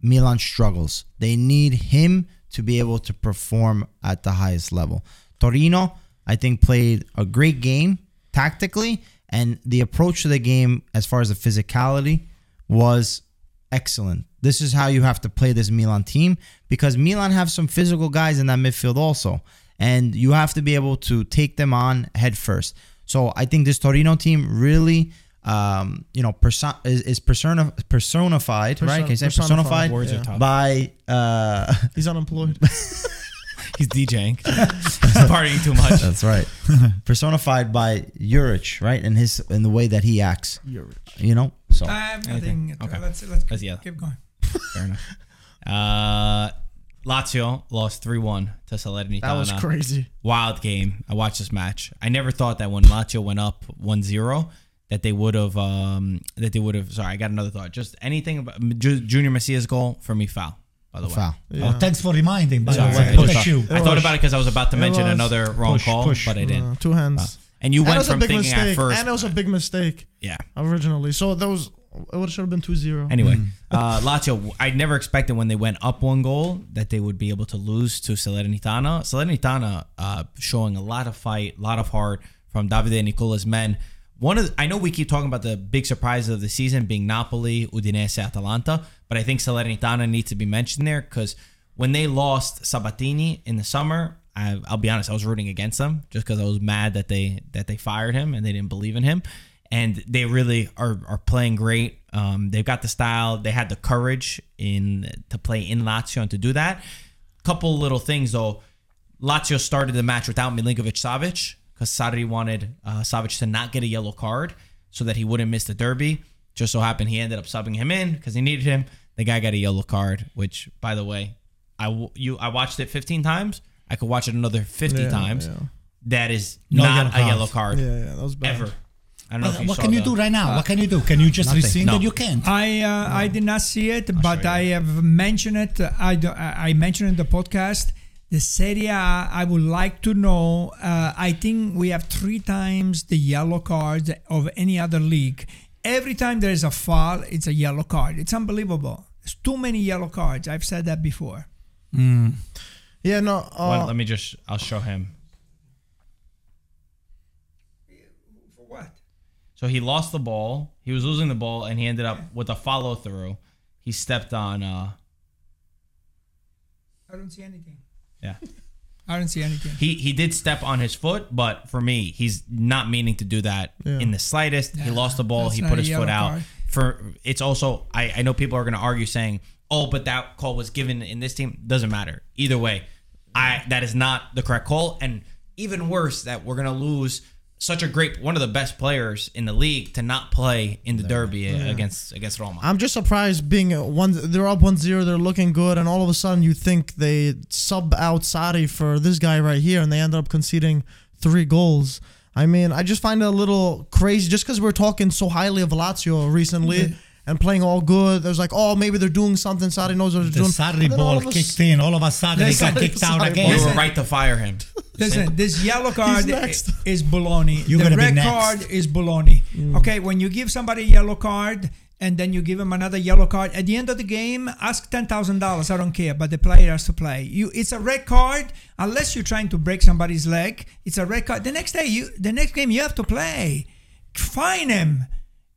[SPEAKER 6] Milan struggles. They need him to be able to perform at the highest level. Torino, I think, played a great game tactically, and the approach to the game, as far as the physicality, was excellent. This is how you have to play this Milan team because Milan have some physical guys in that midfield also, and you have to be able to take them on head first. So I think this Torino team really, um, you know, perso- is, is persona- personified, right? Can you say
[SPEAKER 3] personified,
[SPEAKER 6] personified,
[SPEAKER 1] Words are tough.
[SPEAKER 6] by uh,
[SPEAKER 3] He's unemployed.
[SPEAKER 1] He's DJing. He's partying too much.
[SPEAKER 6] That's right. Personified by Juric, right? And his in the way that he acts. You know? So
[SPEAKER 5] I have
[SPEAKER 1] Anything?
[SPEAKER 5] nothing.
[SPEAKER 1] Okay.
[SPEAKER 5] Let's let's
[SPEAKER 1] Let's yell.
[SPEAKER 5] keep going.
[SPEAKER 1] Fair enough. Uh, Lazio lost 3 1 to Salernitana.
[SPEAKER 3] that was crazy.
[SPEAKER 1] Wild game. I watched this match. I never thought that when Lazio went up 1 0, that they would have, um, that they would have, sorry, I got another thought. Just anything about Ju- Junior Messias' goal, for me, foul, by the way.
[SPEAKER 6] foul.
[SPEAKER 2] oh, thanks for reminding. By the
[SPEAKER 1] Sorry,
[SPEAKER 2] way,
[SPEAKER 1] I,
[SPEAKER 2] push
[SPEAKER 1] just thought, I thought about it because I was about to mention another wrong
[SPEAKER 2] Push,
[SPEAKER 1] call,
[SPEAKER 2] push.
[SPEAKER 1] but I didn't.
[SPEAKER 3] Uh, two hands.
[SPEAKER 1] And you
[SPEAKER 3] and it
[SPEAKER 1] went
[SPEAKER 3] was a
[SPEAKER 1] from
[SPEAKER 3] big
[SPEAKER 1] thinking
[SPEAKER 3] mistake.
[SPEAKER 1] at first.
[SPEAKER 3] and it was a big mistake
[SPEAKER 1] yeah.
[SPEAKER 3] originally. So that was it would should have been 2-0.
[SPEAKER 1] Anyway, uh, Lazio, I never expected when they went up one goal that they would be able to lose to Salernitana. Salernitana uh, showing a lot of fight, a lot of heart from Davide Nicola's men. One of the, I know we keep talking about the big surprises of the season being Napoli, Udinese, Atalanta, but I think Salernitana needs to be mentioned there because when they lost Sabatini in the summer, I, I'll be honest, I was rooting against them just because I was mad that they that they fired him and they didn't believe in him. And they really are are playing great. Um, they've got the style. They had the courage in to play in Lazio and to do that. Couple little things though. Lazio started the match without Milinkovic Savic because Sarri wanted uh, Savic to not get a yellow card so that he wouldn't miss the derby. Just so happened he ended up subbing him in because he needed him. The guy got a yellow card, which, by the way, I w- you I watched it 15 times. I could watch it another 50
[SPEAKER 3] Yeah,
[SPEAKER 1] times.
[SPEAKER 3] yeah.
[SPEAKER 1] That is
[SPEAKER 2] No
[SPEAKER 1] not
[SPEAKER 2] yellow
[SPEAKER 1] a yellow card
[SPEAKER 3] Yeah, yeah, that was bad.
[SPEAKER 1] ever. I don't know if
[SPEAKER 2] What,
[SPEAKER 1] you
[SPEAKER 2] what
[SPEAKER 1] saw
[SPEAKER 2] can you
[SPEAKER 1] the-
[SPEAKER 2] do right now? what can you do? Can you just
[SPEAKER 6] Nothing.
[SPEAKER 2] rescind
[SPEAKER 1] No.
[SPEAKER 2] it? You can't.
[SPEAKER 5] I uh, I did not see it, but I have mentioned it. I do, I I mentioned in the podcast. The Serie A, I would like to know. Uh, I think we have three times the yellow cards of any other league. Every time there is a foul, it's a yellow card. It's unbelievable. There's too many yellow cards. I've said that before.
[SPEAKER 3] Yeah, no. Uh,
[SPEAKER 1] Well, let me just. I'll show him.
[SPEAKER 5] For what?
[SPEAKER 1] So he lost the ball. He was losing the ball, and he ended up with a follow through. He stepped on. uh
[SPEAKER 5] I don't see anything.
[SPEAKER 1] Yeah.
[SPEAKER 5] I didn't see anything.
[SPEAKER 1] He he did step on his foot, but for me, he's not meaning to do that
[SPEAKER 3] Yeah.
[SPEAKER 1] in the slightest. he lost the ball.
[SPEAKER 5] that's
[SPEAKER 1] He put his foot out.
[SPEAKER 5] card.
[SPEAKER 1] For it's also I, I know people are going to argue saying, "Oh, but that call was given in this team." Doesn't matter. Either way, I that is not the correct call. And even worse, that we're going to lose such a great one of the best players in the league to not play in the derby uh, against against Roma.
[SPEAKER 3] I'm just surprised being one. They're up 1-0, They're looking good, and all of a sudden you think they sub out Sarri for this guy right here, and they end up conceding three goals. I mean, I just find it a little crazy just because we're talking so highly of Lazio recently and playing all good. There's like, oh, maybe they're doing something. Sarri knows what they're
[SPEAKER 2] The
[SPEAKER 3] doing.
[SPEAKER 2] Sarri
[SPEAKER 3] And all
[SPEAKER 2] ball
[SPEAKER 3] of
[SPEAKER 2] kicked in. All of a sudden, he got kicked out again.
[SPEAKER 1] we
[SPEAKER 3] ball.
[SPEAKER 1] were right to fire him.
[SPEAKER 5] Listen, this yellow card is baloney.
[SPEAKER 2] You're
[SPEAKER 5] the
[SPEAKER 2] gonna be
[SPEAKER 5] red
[SPEAKER 2] next.
[SPEAKER 5] card is baloney. Mm. Okay, when you give somebody a yellow card and then you give him another yellow card, at the end of the game, ask ten thousand dollars. I don't care, but the player has to play. You, it's a red card unless you're trying to break somebody's leg. It's a red card. The next day, you, the next game, you have to play. Fine him.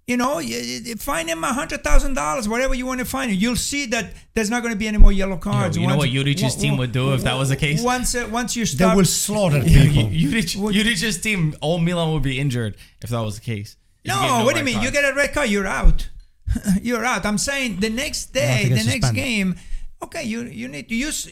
[SPEAKER 5] You know, you, you- fine him a hundred thousand dollars, whatever you want to find him. You'll see that there's not going to be any more yellow cards.
[SPEAKER 1] you know
[SPEAKER 5] Once-
[SPEAKER 1] what Juric's team would do if that was the case?
[SPEAKER 5] Once, uh, once you
[SPEAKER 2] They
[SPEAKER 5] start,
[SPEAKER 2] will slaughter
[SPEAKER 1] You,
[SPEAKER 2] people.
[SPEAKER 1] you, Juric's team, all Milan would be injured if that was the case. If you gave
[SPEAKER 5] No, what do you mean?
[SPEAKER 1] card.
[SPEAKER 5] You get a red card, you're out. you're out. I'm saying the next day, the next
[SPEAKER 6] suspended.
[SPEAKER 5] game, okay, you you need to use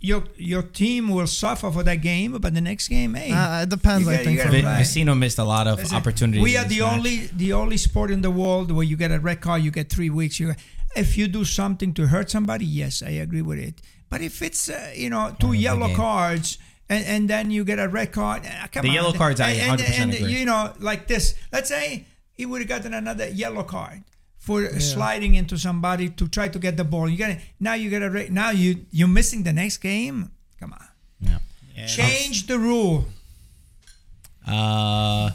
[SPEAKER 5] your your team will suffer for that game, but the next game, hey,
[SPEAKER 3] Uh, it depends,
[SPEAKER 5] You
[SPEAKER 3] I think.
[SPEAKER 5] you
[SPEAKER 3] for
[SPEAKER 5] gotta
[SPEAKER 1] Vi-
[SPEAKER 3] me.
[SPEAKER 5] play.
[SPEAKER 1] Vecino missed a lot of
[SPEAKER 5] Listen,
[SPEAKER 1] opportunities.
[SPEAKER 5] We are the
[SPEAKER 1] match.
[SPEAKER 5] only the only sport in the world where you get a red card, you get three weeks. You, if you do something to hurt somebody, yes, I agree with it. But if it's uh, you know two yellow cards. And, and then you get a red card. uh, Come
[SPEAKER 1] The
[SPEAKER 5] on.
[SPEAKER 1] yellow cards, I
[SPEAKER 5] And- and-
[SPEAKER 1] 100%
[SPEAKER 5] and,
[SPEAKER 1] agree.
[SPEAKER 5] You know, like this. Let's say he would have gotten another yellow card for sliding into somebody to try to get the ball. You get it. Now you get a red. Now you you're missing the next game. Come on.
[SPEAKER 6] Yeah.
[SPEAKER 5] Change the rule.
[SPEAKER 1] Uh,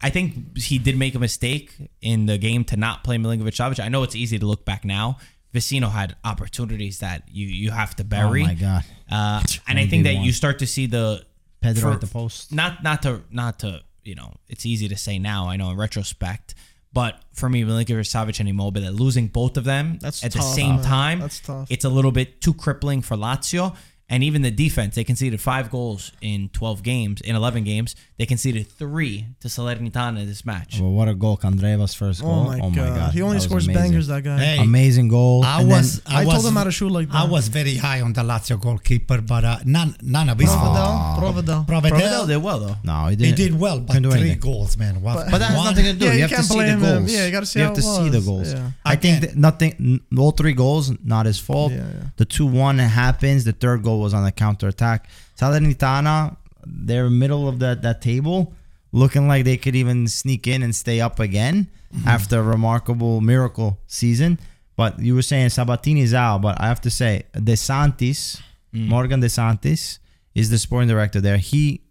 [SPEAKER 1] I think he did make a mistake in the game to not play Milinkovic Savic. I know it's easy to look back now. Vecino had opportunities that you you have to bury.
[SPEAKER 6] Oh my god.
[SPEAKER 1] Uh, and I think that
[SPEAKER 6] 1v1.
[SPEAKER 1] you start to see the
[SPEAKER 6] Pedro
[SPEAKER 1] for-
[SPEAKER 6] at the post.
[SPEAKER 1] Not not to not to you know it's easy to say now. I know in retrospect, but for me, Milinkovic Savic and Immobile, that losing both of them
[SPEAKER 3] That's
[SPEAKER 1] at the same
[SPEAKER 3] man.
[SPEAKER 1] time,
[SPEAKER 3] That's tough.
[SPEAKER 1] it's a little bit too crippling for Lazio. And even the defense, they conceded five goals in 12 games, in 11 games. They conceded three to Salernitana in this match.
[SPEAKER 6] Well, what a goal! Candreva's first goal.
[SPEAKER 3] Oh
[SPEAKER 6] goal.
[SPEAKER 3] my, god. He only
[SPEAKER 6] That
[SPEAKER 3] scores bangers, that guy.
[SPEAKER 2] Hey,
[SPEAKER 6] Amazing goal.
[SPEAKER 2] I
[SPEAKER 6] And
[SPEAKER 2] was,
[SPEAKER 6] then-
[SPEAKER 2] I,
[SPEAKER 3] I
[SPEAKER 2] was,
[SPEAKER 3] told him how to shoot like that.
[SPEAKER 2] I was very high on the Lazio goalkeeper, but uh, none, none of his
[SPEAKER 3] Provedel. Provedel.
[SPEAKER 2] Provedel,
[SPEAKER 1] Provedel did well though.
[SPEAKER 6] no, he
[SPEAKER 2] he
[SPEAKER 6] did.
[SPEAKER 2] did well, but
[SPEAKER 6] Couldn't
[SPEAKER 2] three goals, man. What,
[SPEAKER 6] But that has
[SPEAKER 2] one-
[SPEAKER 6] nothing to do.
[SPEAKER 3] Yeah,
[SPEAKER 6] you
[SPEAKER 3] you
[SPEAKER 6] have to see the
[SPEAKER 3] blame him.
[SPEAKER 6] goals.
[SPEAKER 3] Yeah, you gotta see
[SPEAKER 6] You have to
[SPEAKER 3] it
[SPEAKER 6] see the goals.
[SPEAKER 3] Yeah.
[SPEAKER 6] I think nothing. All three goals, not his fault.
[SPEAKER 3] Yeah, yeah.
[SPEAKER 6] The two one happens. The third goal was on the counter attack. Salernitana, they're middle of that that table, looking like they could even sneak in and stay up again
[SPEAKER 3] Mm-hmm.
[SPEAKER 6] after a remarkable miracle season. But you were saying Sabatini's out, but I have to say De Sanctis,
[SPEAKER 3] Mm.
[SPEAKER 6] Morgan De Sanctis, is the sporting director there. He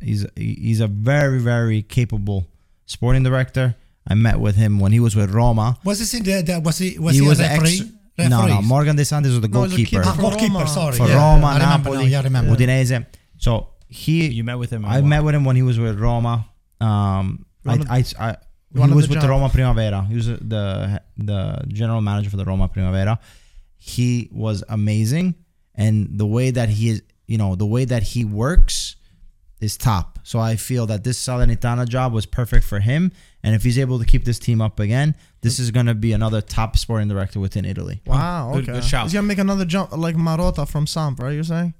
[SPEAKER 6] he's he's a very very capable sporting director. I met with him when he was with Roma.
[SPEAKER 2] Was this in the, the was he was
[SPEAKER 6] he
[SPEAKER 2] he,
[SPEAKER 6] was
[SPEAKER 2] a
[SPEAKER 6] an
[SPEAKER 2] referee?
[SPEAKER 6] Ex. No, no. Morgan De Sanctis was the
[SPEAKER 3] No, he's a
[SPEAKER 6] goalkeeper
[SPEAKER 3] keeper
[SPEAKER 2] Ah,
[SPEAKER 3] for
[SPEAKER 2] goalkeeper,
[SPEAKER 3] Roma.
[SPEAKER 2] sorry.
[SPEAKER 6] for
[SPEAKER 2] yeah.
[SPEAKER 6] Roma,
[SPEAKER 2] I remember
[SPEAKER 6] Napoli,
[SPEAKER 2] now, yeah, I remember.
[SPEAKER 6] Udinese. So he,
[SPEAKER 1] You met with him.
[SPEAKER 6] I met with him when he was with Roma. Um, I,
[SPEAKER 3] wanted-
[SPEAKER 6] I, I, he was
[SPEAKER 3] the
[SPEAKER 6] with the. Roma Primavera. He was the the general manager for the Roma Primavera. He was amazing, and the way that he is, you know, the way that he works is top. So I feel that this Salernitana job was perfect for him, and if he's able to keep this team up again, this is going to be another top sporting director within Italy.
[SPEAKER 3] Wow. Okay.
[SPEAKER 1] good shout.
[SPEAKER 3] He's gonna make another jump like Marotta from Samp, right? You're saying?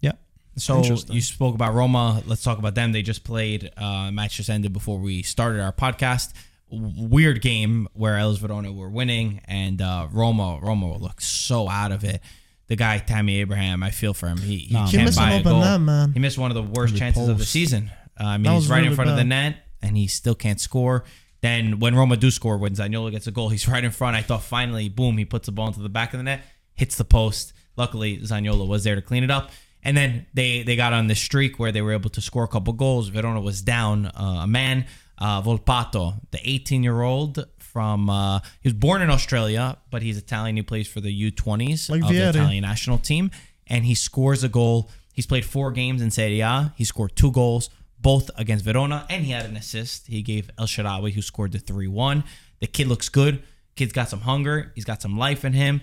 [SPEAKER 6] Yeah.
[SPEAKER 1] So you spoke about Roma. Let's talk about them. They just played. Uh, match just ended before we started our podcast. Weird game where Hellas Verona were winning and uh, Roma Roma looked so out of it. The guy Tammy Abraham, I feel for him. He, he
[SPEAKER 6] Nah,
[SPEAKER 3] He
[SPEAKER 1] can't
[SPEAKER 3] missed
[SPEAKER 1] buy
[SPEAKER 3] an
[SPEAKER 1] a
[SPEAKER 3] open
[SPEAKER 1] goal.
[SPEAKER 3] net, man.
[SPEAKER 1] He missed one of the worst
[SPEAKER 6] The
[SPEAKER 1] chances of the season. Uh, I mean, he's
[SPEAKER 3] was
[SPEAKER 1] right in
[SPEAKER 3] really
[SPEAKER 1] front of the net and he still can't score. Then when Roma do score, when Zaniolo gets a goal, he's right in front. I thought finally, boom, he puts the ball into the back of the net, hits the post. Luckily, Zaniolo was there to clean it up. And then they they got on this streak where they were able to score a couple goals. Verona was down uh, a man, uh, Volpato, the 18 year old from uh, he was born in Australia, but he's Italian. He plays for the U20s
[SPEAKER 3] Like
[SPEAKER 1] of the Italian national team, and he scores a goal. He's played four games in Serie A. He scored two goals, both against Verona, and he had an assist. He gave El Shaarawy, who scored the 3 1. The kid looks good. Kid's got some hunger. He's got some life in him.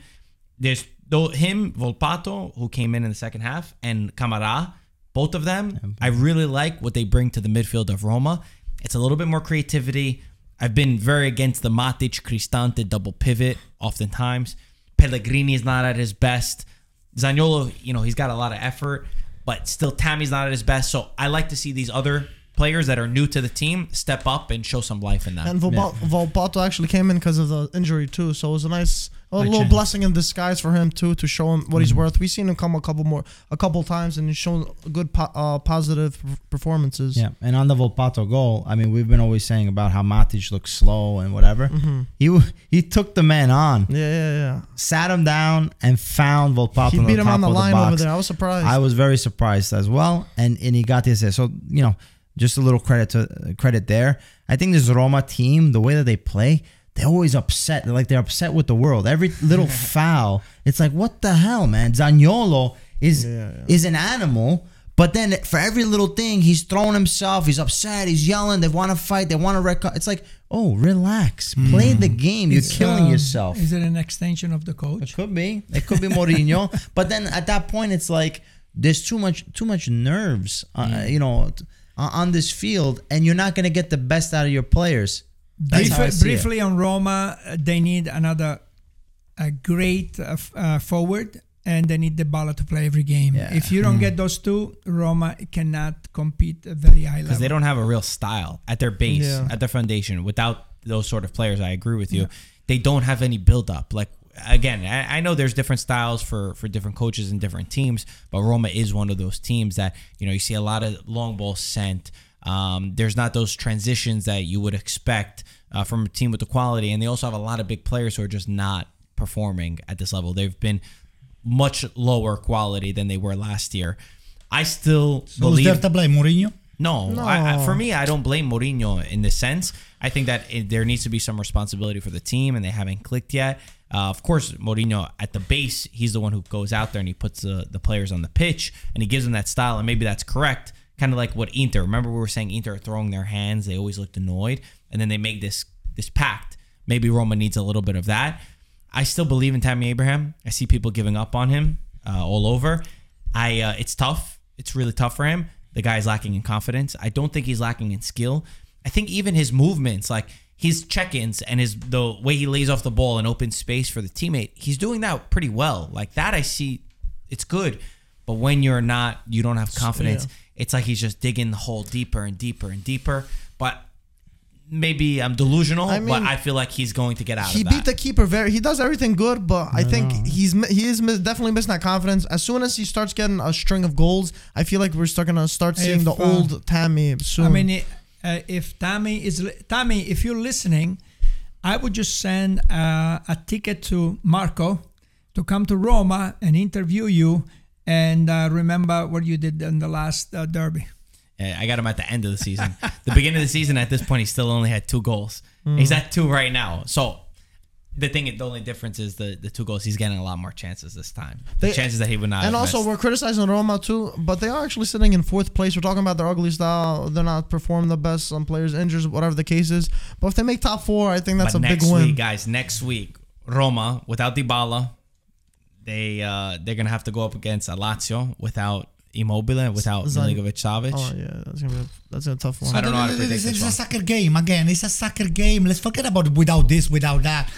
[SPEAKER 1] There's though him, Volpato, who came in in the second half, and Camara, both of them. I really like what they bring to the midfield of Roma. It's a little bit more creativity. I've been very against the Matic Cristante double pivot oftentimes. Pellegrini is not at his best. Zaniolo, you know, he's got a lot of effort, but still Tammy's not at his best. So I like to see these other players that are new to the team step up and show some life in that.
[SPEAKER 3] And Volpa- Volpato actually came in because of the injury too, so it was a nice, a little
[SPEAKER 1] chance.
[SPEAKER 3] blessing in disguise for him too to show him what
[SPEAKER 6] Mm-hmm.
[SPEAKER 3] he's worth. We've seen him come a couple more, a couple times, and he's shown good, po- uh, positive performances.
[SPEAKER 6] Yeah, and on the Volpato goal, I mean, we've been always saying about how Matic looks slow and whatever. He w- he took the man on,
[SPEAKER 3] yeah, yeah, yeah.
[SPEAKER 6] sat him down, and found Volpato.
[SPEAKER 3] He
[SPEAKER 6] on
[SPEAKER 3] beat
[SPEAKER 6] the
[SPEAKER 3] him on
[SPEAKER 6] top
[SPEAKER 3] the
[SPEAKER 6] of
[SPEAKER 3] line
[SPEAKER 6] box.
[SPEAKER 3] over there. I was surprised.
[SPEAKER 6] I was very surprised as well, and and he got the assist. So you know, just a little credit to credit there. I think this Roma team, the way that they play, they're always upset. They're like they're upset with the world. Every little foul, it's like what the hell, man. Zaniolo is
[SPEAKER 3] Yeah, yeah.
[SPEAKER 6] is an animal. But then for every little thing, he's throwing himself. He's upset. He's yelling. They want to fight. They want to record. It's like, oh, relax. Play the game. You're
[SPEAKER 5] It's,
[SPEAKER 6] killing
[SPEAKER 5] um,
[SPEAKER 6] yourself.
[SPEAKER 5] Is it an extension of the coach?
[SPEAKER 6] It could be. It could be Mourinho. but then at that point, it's like there's too much too much nerves, uh, you know, t- on this field, and you're not gonna get the best out of your players. That's how I
[SPEAKER 5] Briefly,
[SPEAKER 6] it.
[SPEAKER 5] on Roma, uh, they need another a great uh, uh, forward, and they need the ball to play every game.
[SPEAKER 6] Yeah.
[SPEAKER 5] If you don't get those two, Roma cannot compete at very high level.
[SPEAKER 1] because they don't have a real style at their base,
[SPEAKER 3] Yeah.
[SPEAKER 1] at their foundation. Without those sort of players, I agree with you. They don't have any build up. Like again, I, I know there's different styles for for different coaches and different teams, but Roma is one of those teams that you know you see a lot of long balls sent. Um, there's not those transitions that you would expect uh, from a team with the quality, and they also have a lot of big players who are just not performing at this level. They've been much lower quality than they were last year. I still
[SPEAKER 2] Who's
[SPEAKER 1] believe
[SPEAKER 2] there to blame? Mourinho?
[SPEAKER 1] no, I, I, for me, I don't blame Mourinho in this sense. I think that it, there needs to be some responsibility for the team, and they haven't clicked yet. Uh, of course, Mourinho at the base, he's the one who goes out there and he puts the, the players on the pitch and he gives them that style, and maybe that's correct. Kind of like what Inter. Remember, we were saying Inter are throwing their hands; they always looked annoyed, and then they make this this pact. Maybe Roma needs a little bit of that. I still believe in Tammy Abraham. I see people giving up on him uh, all over. I uh, it's tough. It's really tough for him. The guy's lacking in confidence. I don't think he's lacking in skill. I think even his movements, like his check-ins and his the way he lays off the ball and open space for the teammate, he's doing that pretty well. Like that, I see, it's good. But when you're not, you don't have confidence. It's like he's just digging the hole deeper and deeper and deeper. But maybe I'm delusional,
[SPEAKER 3] I
[SPEAKER 1] but I feel like he's going to get out
[SPEAKER 3] he beat the keeper very. He does everything good, but I think he's he is mi- definitely missing that confidence. As soon as he starts getting a string of goals, I feel like we're starting to start seeing
[SPEAKER 5] If,
[SPEAKER 3] the
[SPEAKER 5] uh,
[SPEAKER 3] old Tammy soon.
[SPEAKER 5] I mean, uh, if Tammy is li- Tammy, if you're listening, I would just send uh, a ticket to Marco to come to Roma and interview you and uh, remember what you did in the last uh, derby.
[SPEAKER 1] I got him at the end of the season. the beginning of the season, at this point, he still only had two goals.
[SPEAKER 3] Hmm.
[SPEAKER 1] He's at two right now. So the thing, the only difference is the the two goals. He's getting a lot more chances this time. The
[SPEAKER 3] They-
[SPEAKER 1] chances that he would not.
[SPEAKER 3] and
[SPEAKER 1] have
[SPEAKER 3] also,
[SPEAKER 1] missed.
[SPEAKER 3] we're criticizing Roma too, but they are actually sitting in fourth place. We're talking about their ugly style. They're not performing the best. Some players injured, whatever the case is. But if they make top four, I think that's
[SPEAKER 1] but
[SPEAKER 3] a big
[SPEAKER 1] next
[SPEAKER 3] win.
[SPEAKER 1] week, guys, next week, Roma without Dybala, they uh, they're gonna have to go up against Lazio without Immobile, without
[SPEAKER 3] Zan-
[SPEAKER 1] Milinkovic Savic.
[SPEAKER 3] Oh yeah, that's gonna be a, that's a tough one.
[SPEAKER 1] I don't know how to predict
[SPEAKER 2] It's,
[SPEAKER 1] this
[SPEAKER 2] it's a
[SPEAKER 1] one.
[SPEAKER 2] soccer game again. It's a soccer game. Let's forget about without this, without that.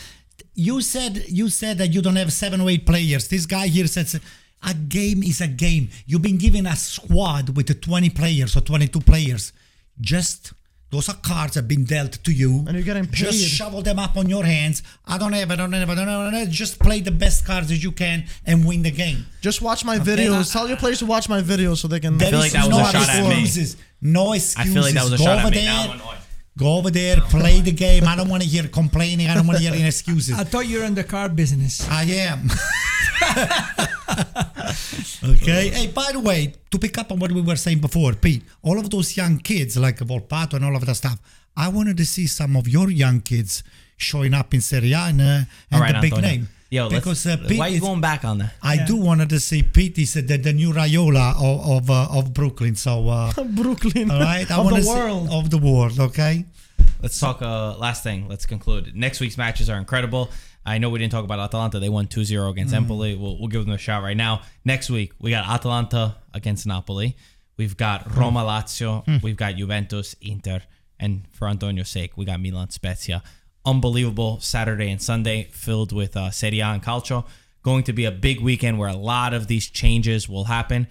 [SPEAKER 2] You said you said that you don't have seven or eight players. This guy here says a game is a game. You've been given a squad with 20 players or 22 players. Just those are cards that have been dealt to you.
[SPEAKER 3] And you're getting
[SPEAKER 2] Just shovel them up on your hands. I don't have, I don't have, I don't have. I don't have. Just play the best cards that you can and win the game.
[SPEAKER 3] Just watch my
[SPEAKER 2] Okay,
[SPEAKER 3] videos.
[SPEAKER 2] I-
[SPEAKER 3] Tell your players to watch my videos so they can.
[SPEAKER 2] There
[SPEAKER 1] feel like that was
[SPEAKER 2] no
[SPEAKER 1] a shot at me.
[SPEAKER 2] No excuses.
[SPEAKER 1] I feel like that was a
[SPEAKER 2] Go
[SPEAKER 1] shot at me.
[SPEAKER 2] there.
[SPEAKER 1] Now I'm annoyed.
[SPEAKER 2] Go over there, play the game. I don't want to hear complaining. I don't want to hear any excuses.
[SPEAKER 5] I thought you were in the car business.
[SPEAKER 2] I am. okay. Hey, by the way, to pick up on what we were saying before, Pete, all of those young kids like Volpato and all of that stuff, I wanted to see some of your young kids showing up in Serie A and, uh, and
[SPEAKER 1] All right,
[SPEAKER 2] the big
[SPEAKER 1] Antonio.
[SPEAKER 2] name.
[SPEAKER 1] Yo,
[SPEAKER 2] because
[SPEAKER 1] let's,
[SPEAKER 2] uh, Pete,
[SPEAKER 1] why are you
[SPEAKER 2] is-
[SPEAKER 1] going back on that?
[SPEAKER 2] I do wanted to see Pete. He said that the new Raiola of of, uh, of Brooklyn. So, uh,
[SPEAKER 3] Brooklyn.
[SPEAKER 2] all right, I
[SPEAKER 3] of the
[SPEAKER 2] to see
[SPEAKER 3] world.
[SPEAKER 2] of the world. Okay.
[SPEAKER 1] Let's talk. Uh, last thing. Let's conclude. Next week's matches are incredible. I know we didn't talk about Atalanta. They won 2-0 against Empoli. We'll, we'll give them a shot right now. Next week we got Atalanta against Napoli. We've got Roma Lazio. We've got Juventus Inter, and for Antonio's sake, we got Milan Spezia. Unbelievable Saturday and Sunday filled with uh, Serie A and Calcio. Going to be a big weekend where a lot of these changes will happen.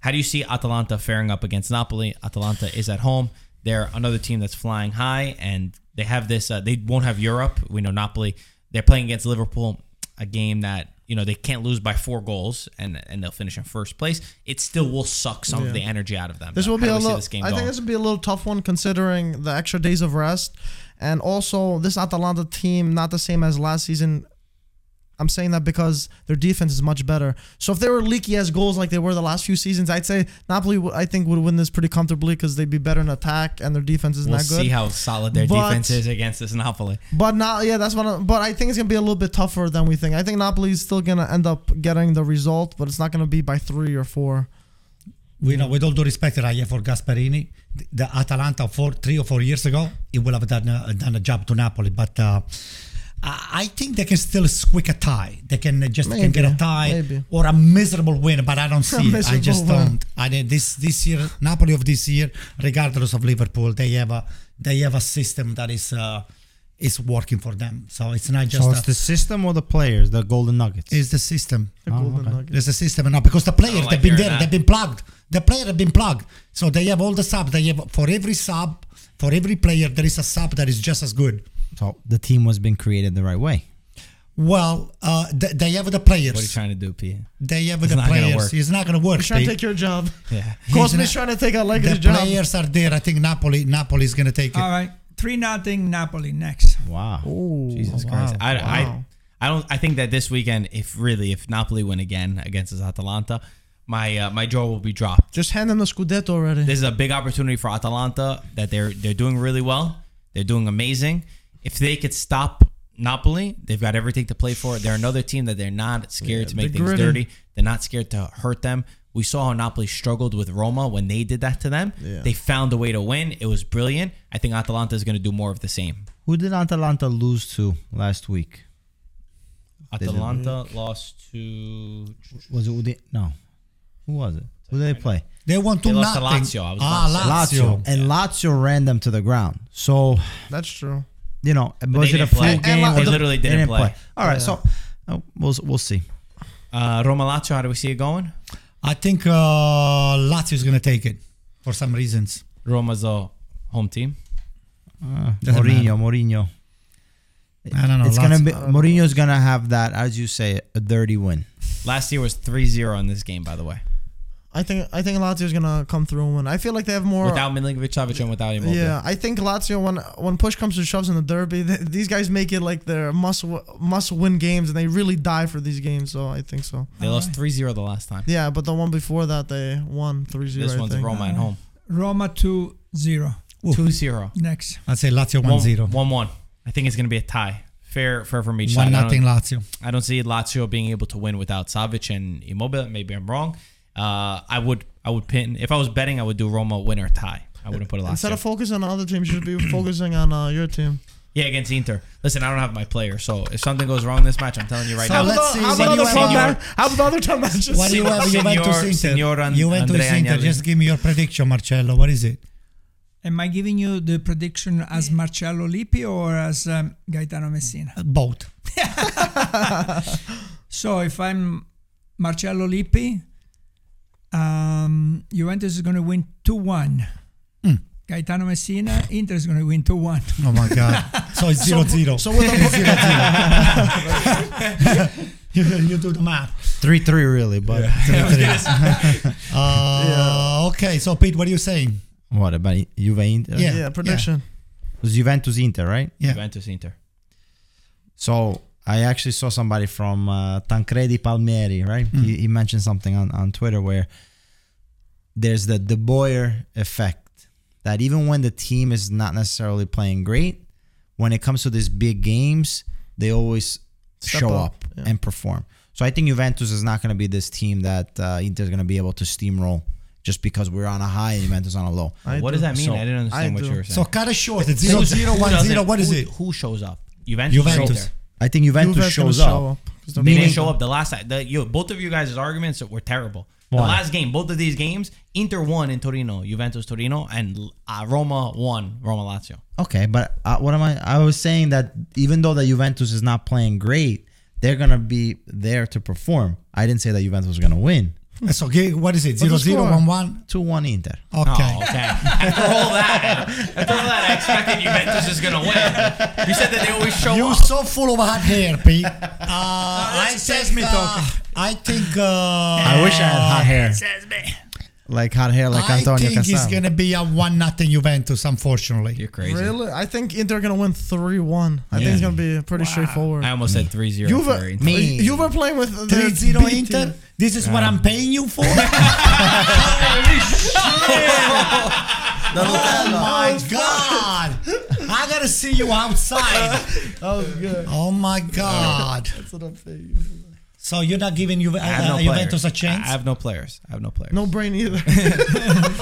[SPEAKER 1] How do you see Atalanta faring up against Napoli? Atalanta is at home. They're another team that's flying high, and they have this. Uh, they won't have Europe. We know Napoli. They're playing against Liverpool, a game that you know they can't lose by four goals, and and they'll finish in first place. It still will suck some of the energy out of them.
[SPEAKER 3] This will be
[SPEAKER 1] do
[SPEAKER 3] a little. I think this will be a little tough one considering the extra days of rest, and also this Atalanta team not the same as last season. I'm saying that because their defense is much better. So if they were leaky as goals like they were the last few seasons, I'd say Napoli. I think would win this pretty comfortably because they'd be better in attack and their defense is
[SPEAKER 1] We'll
[SPEAKER 3] not good.
[SPEAKER 1] see how solid their
[SPEAKER 3] But-
[SPEAKER 1] defense is against this Napoli.
[SPEAKER 3] But now, yeah, that's what. I, but I think it's gonna be a little bit tougher than we think. I think Napoli is still gonna end up getting the result, but it's not gonna be by three or four.
[SPEAKER 2] We know, with all due respect that I have for Gasperini, the, Atalanta four, three or four years ago, he would have done a, done a job to Napoli. But uh, I think they can still squeak a tie. They can just can get a tie
[SPEAKER 3] maybe.
[SPEAKER 2] or a miserable win, but I don't see it. I just
[SPEAKER 3] win.
[SPEAKER 2] don't. I mean, this this year, Napoli of this year, regardless of Liverpool, they have a they have a system that is uh, is working for them. So it's not just
[SPEAKER 6] So
[SPEAKER 2] a,
[SPEAKER 6] it's the system or the players, the Golden Nuggets.
[SPEAKER 2] it's the system.
[SPEAKER 3] The golden Nuggets.
[SPEAKER 2] There's a system and now because the players
[SPEAKER 1] like
[SPEAKER 2] they've been there,
[SPEAKER 1] that.
[SPEAKER 2] they've been plugged. The player have been plugged. So they have all the subs. They have for every sub, for every player, there is a sub that is just as good.
[SPEAKER 6] So the team was being created the right way.
[SPEAKER 2] Well, uh, th- they have the players.
[SPEAKER 1] What are you trying to do, P?
[SPEAKER 2] they have
[SPEAKER 1] It's
[SPEAKER 2] the
[SPEAKER 1] not gonna
[SPEAKER 2] players.
[SPEAKER 1] work.
[SPEAKER 2] It's not going to work.
[SPEAKER 3] He's trying to take your job.
[SPEAKER 1] Yeah.
[SPEAKER 3] Cosmi's
[SPEAKER 2] not-
[SPEAKER 3] trying to take
[SPEAKER 2] the
[SPEAKER 3] Allegri's job.
[SPEAKER 2] The players are there. I think Napoli. Napoli is going to take it.
[SPEAKER 5] All right, three nothing Napoli next.
[SPEAKER 6] Wow.
[SPEAKER 1] Jesus
[SPEAKER 2] wow,
[SPEAKER 1] Christ. I,
[SPEAKER 3] wow.
[SPEAKER 1] I, I don't. I think that this weekend, if really, if Napoli win again against Atalanta, my uh, my jaw will be dropped.
[SPEAKER 3] Just hand them the Scudetto already.
[SPEAKER 1] This is a big opportunity for Atalanta that they're they're doing really well. They're doing amazing. If they could stop Napoli, they've got everything to play for. They're another team that they're not scared
[SPEAKER 3] Yeah,
[SPEAKER 1] to make things
[SPEAKER 3] gritty.
[SPEAKER 1] dirty. They're not scared to hurt them. We saw how Napoli struggled with Roma when they did that to them.
[SPEAKER 3] Yeah.
[SPEAKER 1] They found a way to win. It was brilliant. I think Atalanta is going to do more of the same.
[SPEAKER 6] Who did Atalanta lose to last week?
[SPEAKER 1] Atalanta lost to
[SPEAKER 6] Was it Udi- no? Who was it? Who did they play?
[SPEAKER 2] They want to
[SPEAKER 1] They lost to
[SPEAKER 2] nothing.
[SPEAKER 1] Lazio, I was
[SPEAKER 2] ah,
[SPEAKER 6] Lazio.
[SPEAKER 2] Lazio.
[SPEAKER 6] And Lazio ran them to the ground. So
[SPEAKER 3] That's true.
[SPEAKER 6] you know, was
[SPEAKER 1] they
[SPEAKER 6] it a
[SPEAKER 1] didn't play.
[SPEAKER 6] game?
[SPEAKER 3] And
[SPEAKER 1] They
[SPEAKER 6] Was it-
[SPEAKER 1] literally didn't play.
[SPEAKER 6] All right,
[SPEAKER 3] Yeah.
[SPEAKER 6] so uh, we'll we'll see.
[SPEAKER 1] uh, Roma Lazio. How do we see it going?
[SPEAKER 2] I think uh, Lazio is going to take it for some reasons.
[SPEAKER 1] Roma's a home team.
[SPEAKER 6] Uh,
[SPEAKER 2] Doesn't
[SPEAKER 6] Mourinho, Mourinho.
[SPEAKER 2] I don't know.
[SPEAKER 6] It's gonna
[SPEAKER 2] Lazio-
[SPEAKER 6] be Mourinho's gonna have that, as you say, a dirty win.
[SPEAKER 1] Last year was 3-0 in this game, by the way.
[SPEAKER 3] I think I think Lazio's gonna come through and win. I feel like they have more.
[SPEAKER 1] Without Milinkovic Savic and without Immobile.
[SPEAKER 3] yeah, I think Lazio when when push comes to shoves in the derby, th- these guys make it like their must w- must win games, and they really die for these games. So I think so.
[SPEAKER 1] They lost 3-0 the last time.
[SPEAKER 3] Yeah, but the one before that they won 3-0.
[SPEAKER 1] This
[SPEAKER 3] I
[SPEAKER 1] one's
[SPEAKER 3] think.
[SPEAKER 1] Roma at home.
[SPEAKER 5] Roma 2 0
[SPEAKER 1] 2-0.
[SPEAKER 5] next.
[SPEAKER 2] I'd say Lazio 1 0.
[SPEAKER 1] 1-1. I think it's going to be a tie. Fair, fair from each
[SPEAKER 2] 1
[SPEAKER 1] side. I
[SPEAKER 2] nothing
[SPEAKER 1] don't,
[SPEAKER 2] Lazio.
[SPEAKER 1] I don't see Lazio being able to win without Savic and Immobile. Maybe I'm wrong. Uh, I would I would pin if I was betting I would do Roma win or tie. I wouldn't put a lot.
[SPEAKER 3] Instead of focusing on other teams, you should be focusing on uh, your team.
[SPEAKER 1] Yeah, against Inter. Listen, I don't have my player, so if something goes wrong this match, I'm telling you right
[SPEAKER 2] So
[SPEAKER 1] now.
[SPEAKER 2] let's see
[SPEAKER 3] How
[SPEAKER 2] what
[SPEAKER 3] about
[SPEAKER 2] you
[SPEAKER 3] other fun
[SPEAKER 2] have.
[SPEAKER 3] match? How about other time matches?
[SPEAKER 2] What do you have?
[SPEAKER 1] Signor-
[SPEAKER 2] Juventus Inter.
[SPEAKER 1] Signor An-
[SPEAKER 2] Juventus
[SPEAKER 1] Andrea
[SPEAKER 2] Inter.
[SPEAKER 1] Agnelli.
[SPEAKER 2] Just give me your prediction, Marcello. What is it?
[SPEAKER 5] Am I giving you the prediction as Marcello Lippi or as um, Gaetano Messina?
[SPEAKER 2] Both.
[SPEAKER 5] So if I'm Marcello Lippi, um, Juventus is going to win 2 1.
[SPEAKER 2] Hmm.
[SPEAKER 5] Gaetano Messina, Inter is going to win 2 1.
[SPEAKER 2] Oh my God. so it's zero zero.
[SPEAKER 3] So with
[SPEAKER 2] It's zero zero. you, you do the math.
[SPEAKER 6] Three three really, but
[SPEAKER 2] Uh, Okay, so Pete, what are you saying?
[SPEAKER 6] what about Juve Inter?
[SPEAKER 2] Yeah.
[SPEAKER 3] yeah, prediction.
[SPEAKER 6] It was Juventus Inter, right?
[SPEAKER 2] Yeah.
[SPEAKER 1] Juventus Inter.
[SPEAKER 6] So I actually saw somebody from uh, Tancredi Palmieri, right? He, he mentioned something on, on Twitter where there's the De Boer effect that even when the team is not necessarily playing great, when it comes to these big games, they always
[SPEAKER 3] Step
[SPEAKER 6] show
[SPEAKER 3] up,
[SPEAKER 6] up,
[SPEAKER 3] yeah.
[SPEAKER 6] and perform. So I think Juventus is not going to be this team that uh, Inter is going to be able to steamroll just because we're on a high and Juventus on a low.
[SPEAKER 3] I
[SPEAKER 1] what
[SPEAKER 3] do.
[SPEAKER 1] does that mean?
[SPEAKER 6] So,
[SPEAKER 1] I didn't understand
[SPEAKER 3] I
[SPEAKER 1] what
[SPEAKER 3] do.
[SPEAKER 1] you were saying.
[SPEAKER 2] So
[SPEAKER 1] saying.
[SPEAKER 2] cut it short. It's zero zero
[SPEAKER 1] Who
[SPEAKER 2] one
[SPEAKER 1] doesn't-
[SPEAKER 2] zero. What is
[SPEAKER 1] who-
[SPEAKER 2] it?
[SPEAKER 1] Who shows up? Juventus.
[SPEAKER 2] Juventus.
[SPEAKER 1] Inter.
[SPEAKER 6] I think Juventus
[SPEAKER 3] Juve's gonna
[SPEAKER 6] shows
[SPEAKER 3] show
[SPEAKER 6] up.
[SPEAKER 3] 'Cause they're
[SPEAKER 1] They didn't show up the last time. The, you, both of you guys' arguments were terrible. The last game, both of these games, Inter won in Torino, Juventus Torino, and uh, Roma won, Roma Lazio.
[SPEAKER 6] Okay, but uh, what am I? I was saying that even though the Juventus is not playing great, they're gonna be there to perform. I didn't say that Juventus was gonna win.
[SPEAKER 2] So okay, what is it? Zero
[SPEAKER 3] the
[SPEAKER 2] zero
[SPEAKER 3] score?
[SPEAKER 2] one one.
[SPEAKER 6] Two one Inter.
[SPEAKER 2] Okay.
[SPEAKER 1] Oh, okay. After all that, after all that, I expected Juventus is gonna win. You said that they always show
[SPEAKER 2] You're
[SPEAKER 1] up.
[SPEAKER 2] so full of hot hair, Pete. Uh, I
[SPEAKER 5] that's
[SPEAKER 2] think.
[SPEAKER 5] me
[SPEAKER 2] uh,
[SPEAKER 5] talking.
[SPEAKER 2] I think. Uh,
[SPEAKER 6] I wish I had hot hair, like hot hair, like
[SPEAKER 2] I
[SPEAKER 6] Antonio
[SPEAKER 2] think it's gonna be a one nothing Juventus. Unfortunately.
[SPEAKER 1] You're crazy.
[SPEAKER 3] Really? I think Inter gonna win three one. I think it's gonna be pretty straightforward.
[SPEAKER 1] I almost said mm. 3-0 for
[SPEAKER 3] Juve,
[SPEAKER 1] Inter.
[SPEAKER 6] Me.
[SPEAKER 3] you were playing with the
[SPEAKER 2] 3 0
[SPEAKER 3] B
[SPEAKER 2] Inter. This is what I'm paying you for? oh my God. I gotta see you outside.
[SPEAKER 3] That was good.
[SPEAKER 2] Oh my God.
[SPEAKER 3] That's what I'm saying.
[SPEAKER 2] So you're not giving Juve,
[SPEAKER 1] I have no
[SPEAKER 2] uh,
[SPEAKER 1] players.
[SPEAKER 2] Juventus a chance?
[SPEAKER 1] I have no players. I have no players.
[SPEAKER 3] No brain either.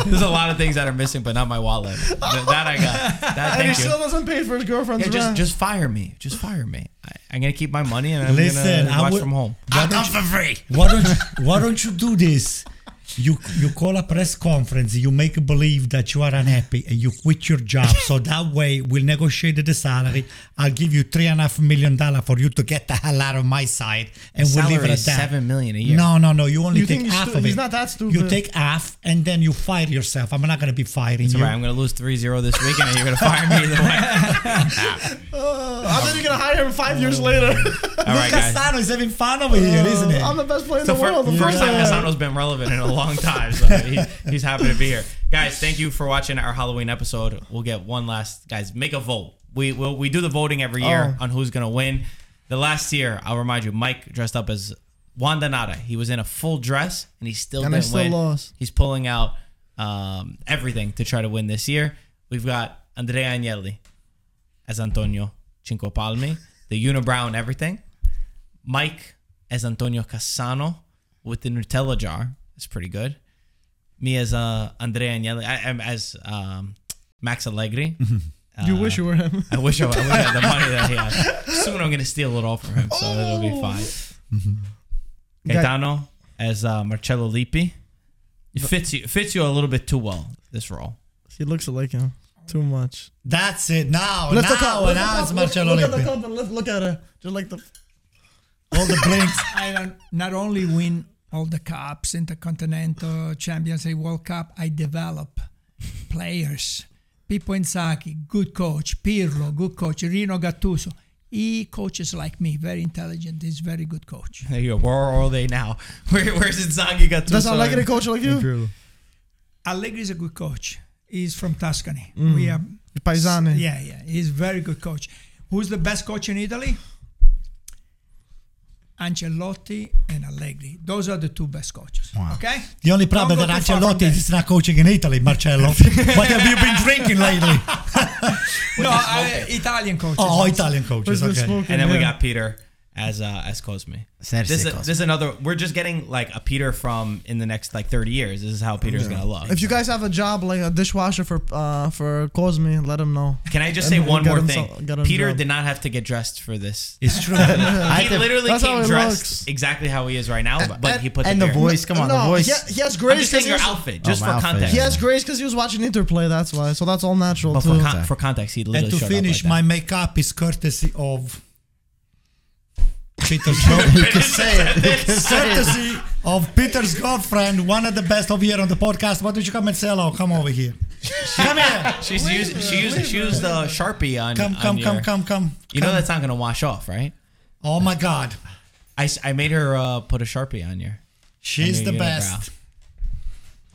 [SPEAKER 1] There's a lot of things that are missing, but not my wallet. Th- that I got. That,
[SPEAKER 3] and he
[SPEAKER 1] thank you.
[SPEAKER 3] still doesn't pay for his girlfriend's
[SPEAKER 1] Yeah, just
[SPEAKER 3] rent.
[SPEAKER 1] just fire me. Just fire me. I, I'm gonna keep my money and I'm
[SPEAKER 2] Listen,
[SPEAKER 1] gonna
[SPEAKER 2] I
[SPEAKER 1] watch
[SPEAKER 2] would-
[SPEAKER 1] from home.
[SPEAKER 4] I'll come for free.
[SPEAKER 2] Why don't you, why don't you do this? You you call a press conference, you make believe that you are unhappy, and you quit your job. so that way, we'll negotiate the salary. I'll give you three and a half million dollar for you to get the hell out of my side, and we'll leave
[SPEAKER 1] Salary
[SPEAKER 2] it at
[SPEAKER 1] is
[SPEAKER 2] that.
[SPEAKER 1] seven million a year.
[SPEAKER 2] No, no, no. You only
[SPEAKER 3] You
[SPEAKER 2] take half
[SPEAKER 3] stu-
[SPEAKER 2] of it.
[SPEAKER 3] he's not that stupid You
[SPEAKER 2] take half, and then you fire yourself. I'm not gonna be firing
[SPEAKER 1] It's
[SPEAKER 2] you.
[SPEAKER 1] all right. I'm gonna lose 3-0 this weekend, and you're gonna fire me either way.
[SPEAKER 3] I'm then you're gonna hire him five years later.
[SPEAKER 1] All right, guys.
[SPEAKER 2] Cassano is having fun over here, isn't it?
[SPEAKER 3] I'm the best player in the
[SPEAKER 1] for,
[SPEAKER 3] world.
[SPEAKER 1] the first time
[SPEAKER 3] Yeah.
[SPEAKER 1] Cassano's been relevant in a long time, so he, he's happy to be here. Guys, thank you for watching our Halloween episode. We'll get one last guys. Make a vote. We we'll, we do the voting every year
[SPEAKER 3] Oh.
[SPEAKER 1] on who's gonna win. The last year, I'll remind you, Mike dressed up as Wanda Nara. He was in a full dress, and he still
[SPEAKER 3] And
[SPEAKER 1] didn't
[SPEAKER 3] still
[SPEAKER 1] win.
[SPEAKER 3] lost.
[SPEAKER 1] He's pulling out um, everything to try to win this year. We've got Andrea Agnelli as Antonio Cinco Palmi, the unibrow and everything. Mike as Antonio Cassano with the Nutella jar. It's pretty good. Me as uh, Andrea Agnelli. I am as um, Max Allegri.
[SPEAKER 3] You
[SPEAKER 1] Uh,
[SPEAKER 3] wish you were him.
[SPEAKER 1] I wish I, I wish I had the money that he has. Soon I'm gonna steal it all from him, so it'll be fine. Gaetano as uh, Marcello Lippi. It fits you fits you a little bit too well. This role.
[SPEAKER 3] He looks like him too much.
[SPEAKER 2] That's it. Now,
[SPEAKER 3] Lift the
[SPEAKER 2] now,
[SPEAKER 3] cup. lift the
[SPEAKER 2] now
[SPEAKER 3] cup,
[SPEAKER 2] it's
[SPEAKER 3] look-
[SPEAKER 2] Marcello
[SPEAKER 3] Look at the
[SPEAKER 2] Lippi.
[SPEAKER 3] cup and lift- look at it. Just like the.
[SPEAKER 2] All the blinks.
[SPEAKER 5] I don't not only win all the cups, Intercontinental, Champions League, World Cup, I develop players. Pippo Inzaghi, good coach. Pirlo, good coach. Rino Gattuso. He coaches like me, very intelligent. He's very good coach.
[SPEAKER 1] There you go. Where are they now? Where, where's Inzaghi got to?
[SPEAKER 3] Does Allegri a coach like you?
[SPEAKER 5] Allegri is a good coach. He's from Tuscany.
[SPEAKER 3] Mm.
[SPEAKER 5] We are
[SPEAKER 3] Paisani.
[SPEAKER 5] Yeah, yeah. He's a very good coach. Who's the best coach in Italy? Ancelotti and Allegri. Those are the two best coaches. Okay?
[SPEAKER 2] The only problem
[SPEAKER 5] Don't
[SPEAKER 2] that
[SPEAKER 5] go too far
[SPEAKER 2] Ancelotti
[SPEAKER 5] there.
[SPEAKER 2] is not coaching in Italy, Marcello. what have you been drinking lately?
[SPEAKER 5] No, I, Italian coaches.
[SPEAKER 2] Oh, Italian coaches. Okay.
[SPEAKER 3] smoking?
[SPEAKER 1] And then we got Peter as uh, as Cosmi.
[SPEAKER 6] Serse
[SPEAKER 1] This is,
[SPEAKER 6] Cosmi.
[SPEAKER 1] this is another. We're just getting like a Peter from in the next like 30 years. This is how Peter's gonna look.
[SPEAKER 3] If you guys have a job like a dishwasher for uh for Cosmi, let him know.
[SPEAKER 1] Can I just say
[SPEAKER 3] we'll
[SPEAKER 1] one more
[SPEAKER 3] him
[SPEAKER 1] thing?
[SPEAKER 3] some- him
[SPEAKER 1] Peter
[SPEAKER 3] job.
[SPEAKER 1] did not have to get dressed for this.
[SPEAKER 2] It's true.
[SPEAKER 1] he literally
[SPEAKER 3] that's
[SPEAKER 1] came dressed
[SPEAKER 3] looks.
[SPEAKER 1] exactly how he is right now, but
[SPEAKER 3] and-
[SPEAKER 1] he put
[SPEAKER 6] and
[SPEAKER 1] the,
[SPEAKER 6] the voice, come on,
[SPEAKER 3] no,
[SPEAKER 6] the voice.
[SPEAKER 3] He, he has
[SPEAKER 1] I'm just saying
[SPEAKER 3] 'cause
[SPEAKER 1] your outfit, just
[SPEAKER 6] Oh,
[SPEAKER 1] for
[SPEAKER 6] outfit,
[SPEAKER 1] context.
[SPEAKER 3] He has grace because he was watching Interplay. That's why. So that's all natural
[SPEAKER 1] But
[SPEAKER 3] too.
[SPEAKER 1] for, con- for context, he literally
[SPEAKER 2] and to finish,
[SPEAKER 1] up
[SPEAKER 2] my makeup is courtesy of Peter's
[SPEAKER 6] you can say it. You can say it.
[SPEAKER 2] courtesy of Peter's girlfriend, one of the best over here on the podcast. Why don't you come and say hello? Come over here. come here.
[SPEAKER 1] that. She's used, she used she used the sharpie on.
[SPEAKER 2] Come,
[SPEAKER 1] on
[SPEAKER 2] come, come,
[SPEAKER 1] your-
[SPEAKER 2] come, come.
[SPEAKER 1] You know
[SPEAKER 2] come.
[SPEAKER 1] that's not gonna wash off, right?
[SPEAKER 2] Oh my God,
[SPEAKER 1] I, s- I made her uh, put a sharpie on you.
[SPEAKER 2] she's
[SPEAKER 1] On your
[SPEAKER 2] the
[SPEAKER 1] unibrow.
[SPEAKER 2] best.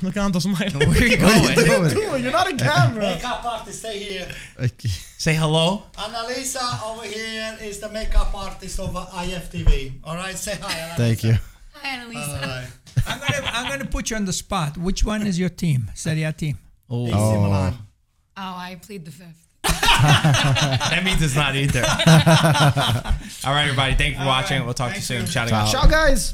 [SPEAKER 3] Look on those mic.
[SPEAKER 1] Where are you going?
[SPEAKER 3] Dude, you're not a camera.
[SPEAKER 2] Makeup artist, stay here.
[SPEAKER 1] Say hello.
[SPEAKER 2] Annalisa over here is the makeup artist of IFTV. All right, say hi. Annalisa.
[SPEAKER 6] Thank you.
[SPEAKER 7] Hi, Annalisa.
[SPEAKER 2] All right.
[SPEAKER 5] I'm gonna I'm gonna put you on the spot. Which one is your team? Serie A team.
[SPEAKER 1] Oh,
[SPEAKER 2] AC Milan.
[SPEAKER 7] Oh, I plead the fifth.
[SPEAKER 1] that means it's not either. All right, everybody. Thank you for watching. We'll talk to you soon. Shout out.
[SPEAKER 3] Ciao, guys.